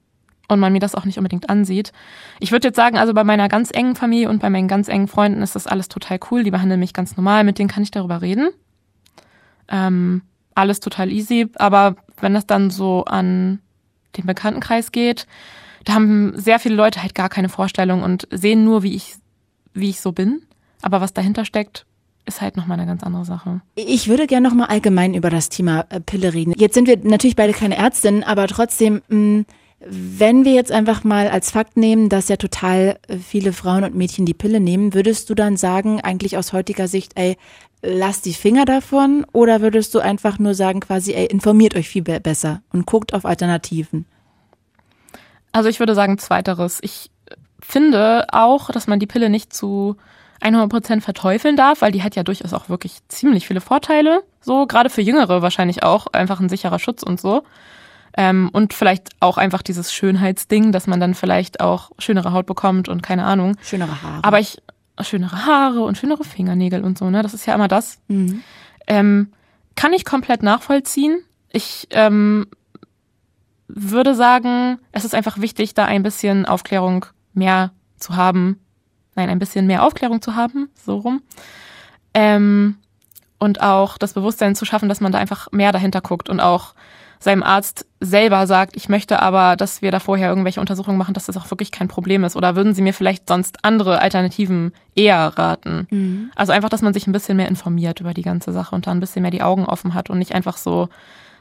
und man mir das auch nicht unbedingt ansieht. Ich würde jetzt sagen, also bei meiner ganz engen Familie und bei meinen ganz engen Freunden ist das alles total cool. Die behandeln mich ganz normal, mit denen kann ich darüber reden. Ähm, alles total easy, aber wenn das dann so an den Bekanntenkreis geht, da haben sehr viele Leute halt gar keine Vorstellung und sehen nur, wie ich, wie ich so bin. Aber was dahinter steckt, ist halt nochmal eine ganz andere Sache. Ich würde gerne nochmal allgemein über das Thema äh, Pille reden. Jetzt sind wir natürlich beide keine Ärztinnen, aber trotzdem, mh, mm, wenn wir jetzt einfach mal als Fakt nehmen, dass ja total äh, viele Frauen und Mädchen die Pille nehmen, würdest du dann sagen, eigentlich aus heutiger Sicht, ey, lass die Finger davon? Oder würdest du einfach nur sagen, quasi, ey, informiert euch viel besser und guckt auf Alternativen? Also ich würde sagen, zweiteres. Ich finde auch, dass man die Pille nicht zu 100 Prozent verteufeln darf, weil die hat ja durchaus auch wirklich ziemlich viele Vorteile. So, gerade für Jüngere wahrscheinlich auch. Einfach ein sicherer Schutz und so. Ähm, und vielleicht auch einfach dieses Schönheitsding, dass man dann vielleicht auch schönere Haut bekommt und keine Ahnung. Schönere Haare. Aber ich, schönere Haare und schönere Fingernägel und so, ne? Das ist ja immer das. Mhm. Ähm, kann ich komplett nachvollziehen. Ich ähm, würde sagen, es ist einfach wichtig, da ein bisschen Aufklärung mehr zu haben. Nein, ein bisschen mehr Aufklärung zu haben, so rum. Ähm, und auch das Bewusstsein zu schaffen, dass man da einfach mehr dahinter guckt und auch seinem Arzt selber sagt, ich möchte aber, dass wir da vorher irgendwelche Untersuchungen machen, dass das auch wirklich kein Problem ist? Oder würden Sie mir vielleicht sonst andere Alternativen eher raten? Mhm. Also einfach, dass man sich ein bisschen mehr informiert über die ganze Sache und da ein bisschen mehr die Augen offen hat und nicht einfach so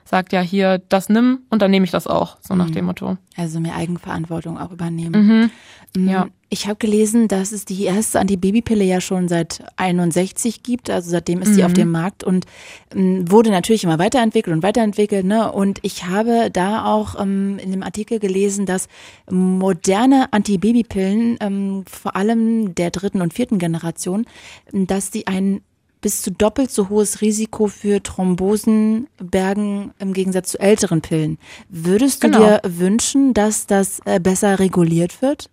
sagt, ja, hier, das nimm und dann nehme ich das auch, so nach mhm. dem Motto. Also mehr Eigenverantwortung auch übernehmen. Mhm. Mm, ja. Ich habe gelesen, dass es die erste Antibabypille ja schon seit 61 gibt, also seitdem ist mhm. die auf dem Markt und ähm, wurde natürlich immer weiterentwickelt und weiterentwickelt. Ne? Und ich habe da auch ähm, in dem Artikel gelesen, dass moderne Antibabypillen, ähm, vor allem der dritten und vierten Generation, dass die einen bis zu doppelt so hohes Risiko für Thrombosen bergen im Gegensatz zu älteren Pillen. Würdest du genau. dir wünschen, dass das äh, besser reguliert wird?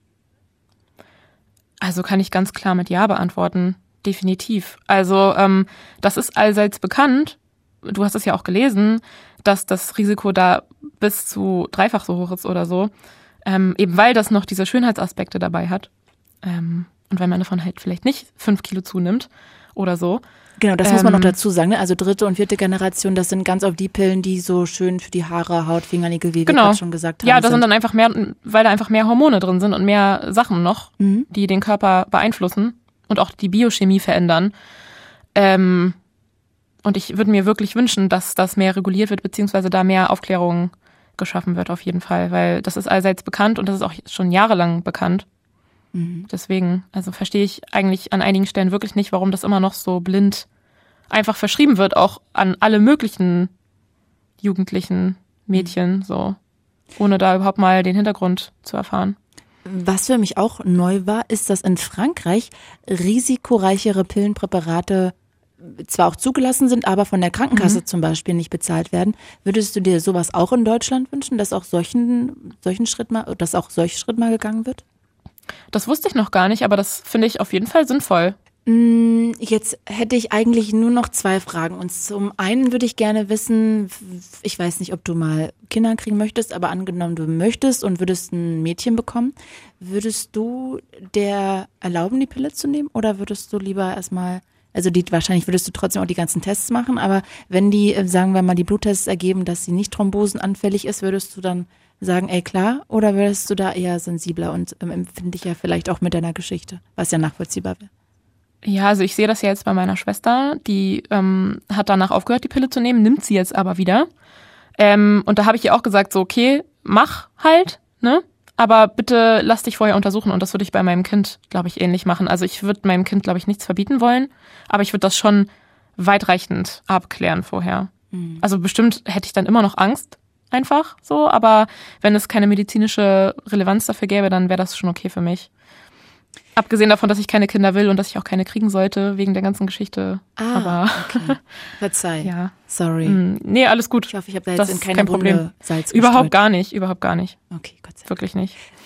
Also kann ich ganz klar mit Ja beantworten. Definitiv. Also ähm, das ist allseits bekannt. Du hast es ja auch gelesen, dass das Risiko da bis zu dreifach so hoch ist oder so. Ähm, eben weil das noch diese Schönheitsaspekte dabei hat. Ähm, und weil man davon halt vielleicht nicht fünf Kilo zunimmt oder so. Genau, das ähm, muss man noch ähm, dazu sagen. Ne? Also dritte und vierte Generation, das sind ganz oft die Pillen, die so schön für die Haare, Haut, Fingernägel, wie genau. wir schon gesagt haben. Ja, da sind dann einfach mehr, weil da einfach mehr Hormone drin sind und mehr Sachen noch, mhm. die den Körper beeinflussen und auch die Biochemie verändern. Ähm, und ich würde mir wirklich wünschen, dass das mehr reguliert wird, beziehungsweise da mehr Aufklärung geschaffen wird, auf jeden Fall, weil das ist allseits bekannt und das ist auch schon jahrelang bekannt. Mhm. Deswegen, also verstehe ich eigentlich an einigen Stellen wirklich nicht, warum das immer noch so blind einfach verschrieben wird, auch an alle möglichen jugendlichen Mädchen, mhm. so, ohne da überhaupt mal den Hintergrund zu erfahren. Was für mich auch neu war, ist, dass in Frankreich risikoreichere Pillenpräparate zwar auch zugelassen sind, aber von der Krankenkasse mhm. zum Beispiel nicht bezahlt werden. Würdest du dir sowas auch in Deutschland wünschen, dass auch solchen, solchen Schritt mal, dass auch solch Schritt mal gegangen wird? Das wusste ich noch gar nicht, aber das finde ich auf jeden Fall sinnvoll. Mm, jetzt hätte ich eigentlich nur noch zwei Fragen. Und zum einen würde ich gerne wissen, ich weiß nicht, ob du mal Kinder kriegen möchtest, aber angenommen du möchtest und würdest ein Mädchen bekommen, würdest du der erlauben, die Pille zu nehmen oder würdest du lieber erstmal, also die, wahrscheinlich würdest du trotzdem auch die ganzen Tests machen, aber wenn die, äh, sagen wir mal, die Bluttests ergeben, dass sie nicht thrombosenanfällig ist, würdest du dann sagen, ey klar, oder wärst du da eher sensibler und ähm, empfindlicher vielleicht auch mit deiner Geschichte, was ja nachvollziehbar wäre? Ja, also ich sehe das ja jetzt bei meiner Schwester, die ähm, hat danach aufgehört, die Pille zu nehmen, nimmt sie jetzt aber wieder. Ähm, und da habe ich ihr auch gesagt, so, okay, mach halt, ne? Aber bitte lass dich vorher untersuchen und das würde ich bei meinem Kind, glaube ich, ähnlich machen. Also ich würde meinem Kind, glaube ich, nichts verbieten wollen, aber ich würde das schon weitreichend abklären vorher. Mhm. Also bestimmt hätte ich dann immer noch Angst, einfach so, aber wenn es keine medizinische Relevanz dafür gäbe, dann wäre das schon okay für mich. Abgesehen davon, dass ich keine Kinder will und dass ich auch keine kriegen sollte, wegen der ganzen Geschichte. Ah, Aber okay. [laughs] Verzeih. ja. Sorry. Mm, Nee, alles gut. Ich hoffe, ich habe da jetzt Das in keine kein Problem. Salz Überhaupt gestreut. gar nicht, überhaupt gar nicht. Okay, Gott sei Dank. Wirklich nicht. [laughs]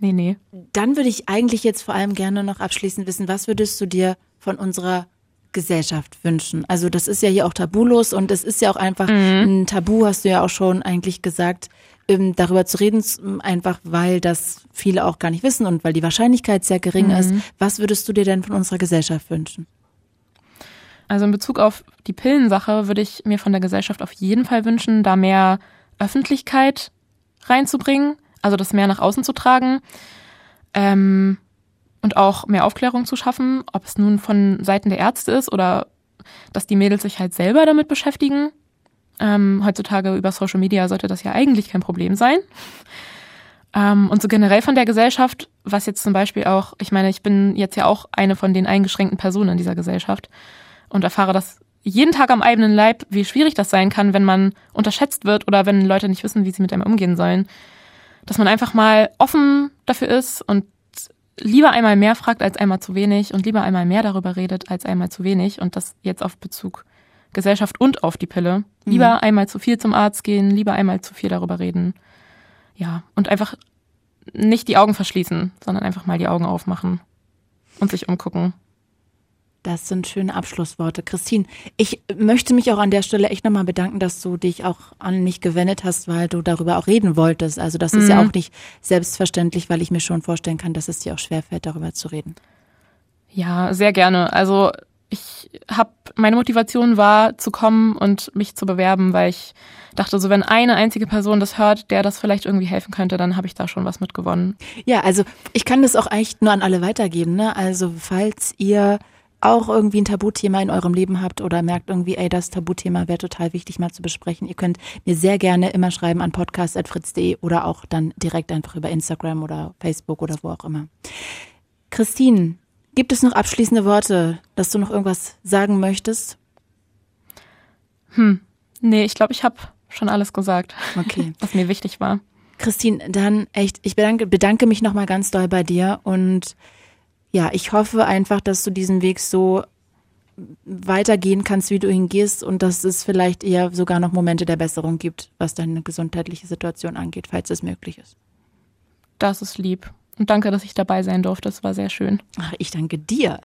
Nee, nee. Dann würde ich eigentlich jetzt vor allem gerne noch abschließend wissen, was würdest du dir von unserer Gesellschaft wünschen? Also das ist ja hier auch tabulos und es ist ja auch einfach ein Tabu, hast du ja auch schon eigentlich gesagt, ähm, darüber zu reden, einfach weil das viele auch gar nicht wissen und weil die Wahrscheinlichkeit sehr gering ist. Was würdest du dir denn von unserer Gesellschaft wünschen? Also in Bezug auf die Pillensache würde ich mir von der Gesellschaft auf jeden Fall wünschen, da mehr Öffentlichkeit reinzubringen, also das mehr nach außen zu tragen ähm, und auch mehr Aufklärung zu schaffen, ob es nun von Seiten der Ärzte ist oder dass die Mädels sich halt selber damit beschäftigen. Ähm, heutzutage über Social Media sollte das ja eigentlich kein Problem sein. Ähm, und so generell von der Gesellschaft, was jetzt zum Beispiel auch, ich meine, ich bin jetzt ja auch eine von den eingeschränkten Personen in dieser Gesellschaft und erfahre das jeden Tag am eigenen Leib, wie schwierig das sein kann, wenn man unterschätzt wird oder wenn Leute nicht wissen, wie sie mit einem umgehen sollen. Dass man einfach mal offen dafür ist und lieber einmal mehr fragt als einmal zu wenig und lieber einmal mehr darüber redet als einmal zu wenig und das jetzt auf Bezug Gesellschaft und auf die Pille. Lieber einmal zu viel zum Arzt gehen, lieber einmal zu viel darüber reden. Ja, und einfach nicht die Augen verschließen, sondern einfach mal die Augen aufmachen und sich umgucken. Das sind schöne Abschlussworte. Christine, ich möchte mich auch an der Stelle echt nochmal bedanken, dass du dich auch an mich gewendet hast, weil du darüber auch reden wolltest. Also das ist ja auch nicht selbstverständlich, weil ich mir schon vorstellen kann, dass es dir auch schwerfällt, darüber zu reden. Ja, sehr gerne. Also ich habe meine Motivation war zu kommen und mich zu bewerben, weil ich dachte, so wenn eine einzige Person das hört, der das vielleicht irgendwie helfen könnte, dann habe ich da schon was mitgewonnen. Ja, also ich kann das auch echt nur an alle weitergeben. Ne? Also falls ihr auch irgendwie ein Tabuthema in eurem Leben habt oder merkt irgendwie, ey, das Tabuthema wäre total wichtig mal zu besprechen, ihr könnt mir sehr gerne immer schreiben an podcast.fritz.de oder auch dann direkt einfach über Instagram oder Facebook oder wo auch immer. Christine, gibt es noch abschließende Worte, dass du noch irgendwas sagen möchtest? Nee, ich glaube, ich habe schon alles gesagt, Okay. [laughs] was mir wichtig war. Christine, dann echt, ich bedanke, bedanke mich nochmal ganz doll bei dir und ja, ich hoffe einfach, dass du diesen Weg so weitergehen kannst, wie du ihn gehst und dass es vielleicht eher sogar noch Momente der Besserung gibt, was deine gesundheitliche Situation angeht, falls es möglich ist. Das ist lieb. Und danke, dass ich dabei sein durfte. Es war sehr schön. Ach, ich danke dir.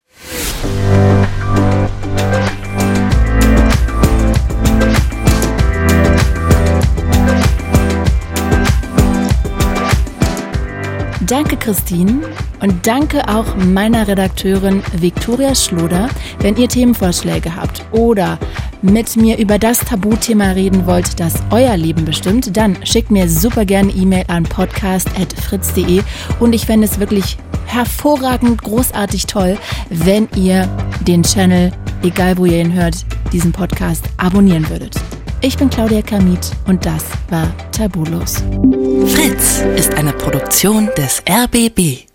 Danke, Christine. Und danke auch meiner Redakteurin Viktoria Schloder. Wenn ihr Themenvorschläge habt oder mit mir über das Tabuthema reden wollt, das euer Leben bestimmt, dann schickt mir super gerne E-Mail an podcast.fritz.de und ich fände es wirklich hervorragend, großartig toll, wenn ihr den Channel, egal wo ihr ihn hört, diesen Podcast abonnieren würdet. Ich bin Claudia Kamit und das war Tabulos. Fritz ist eine Produktion des RBB.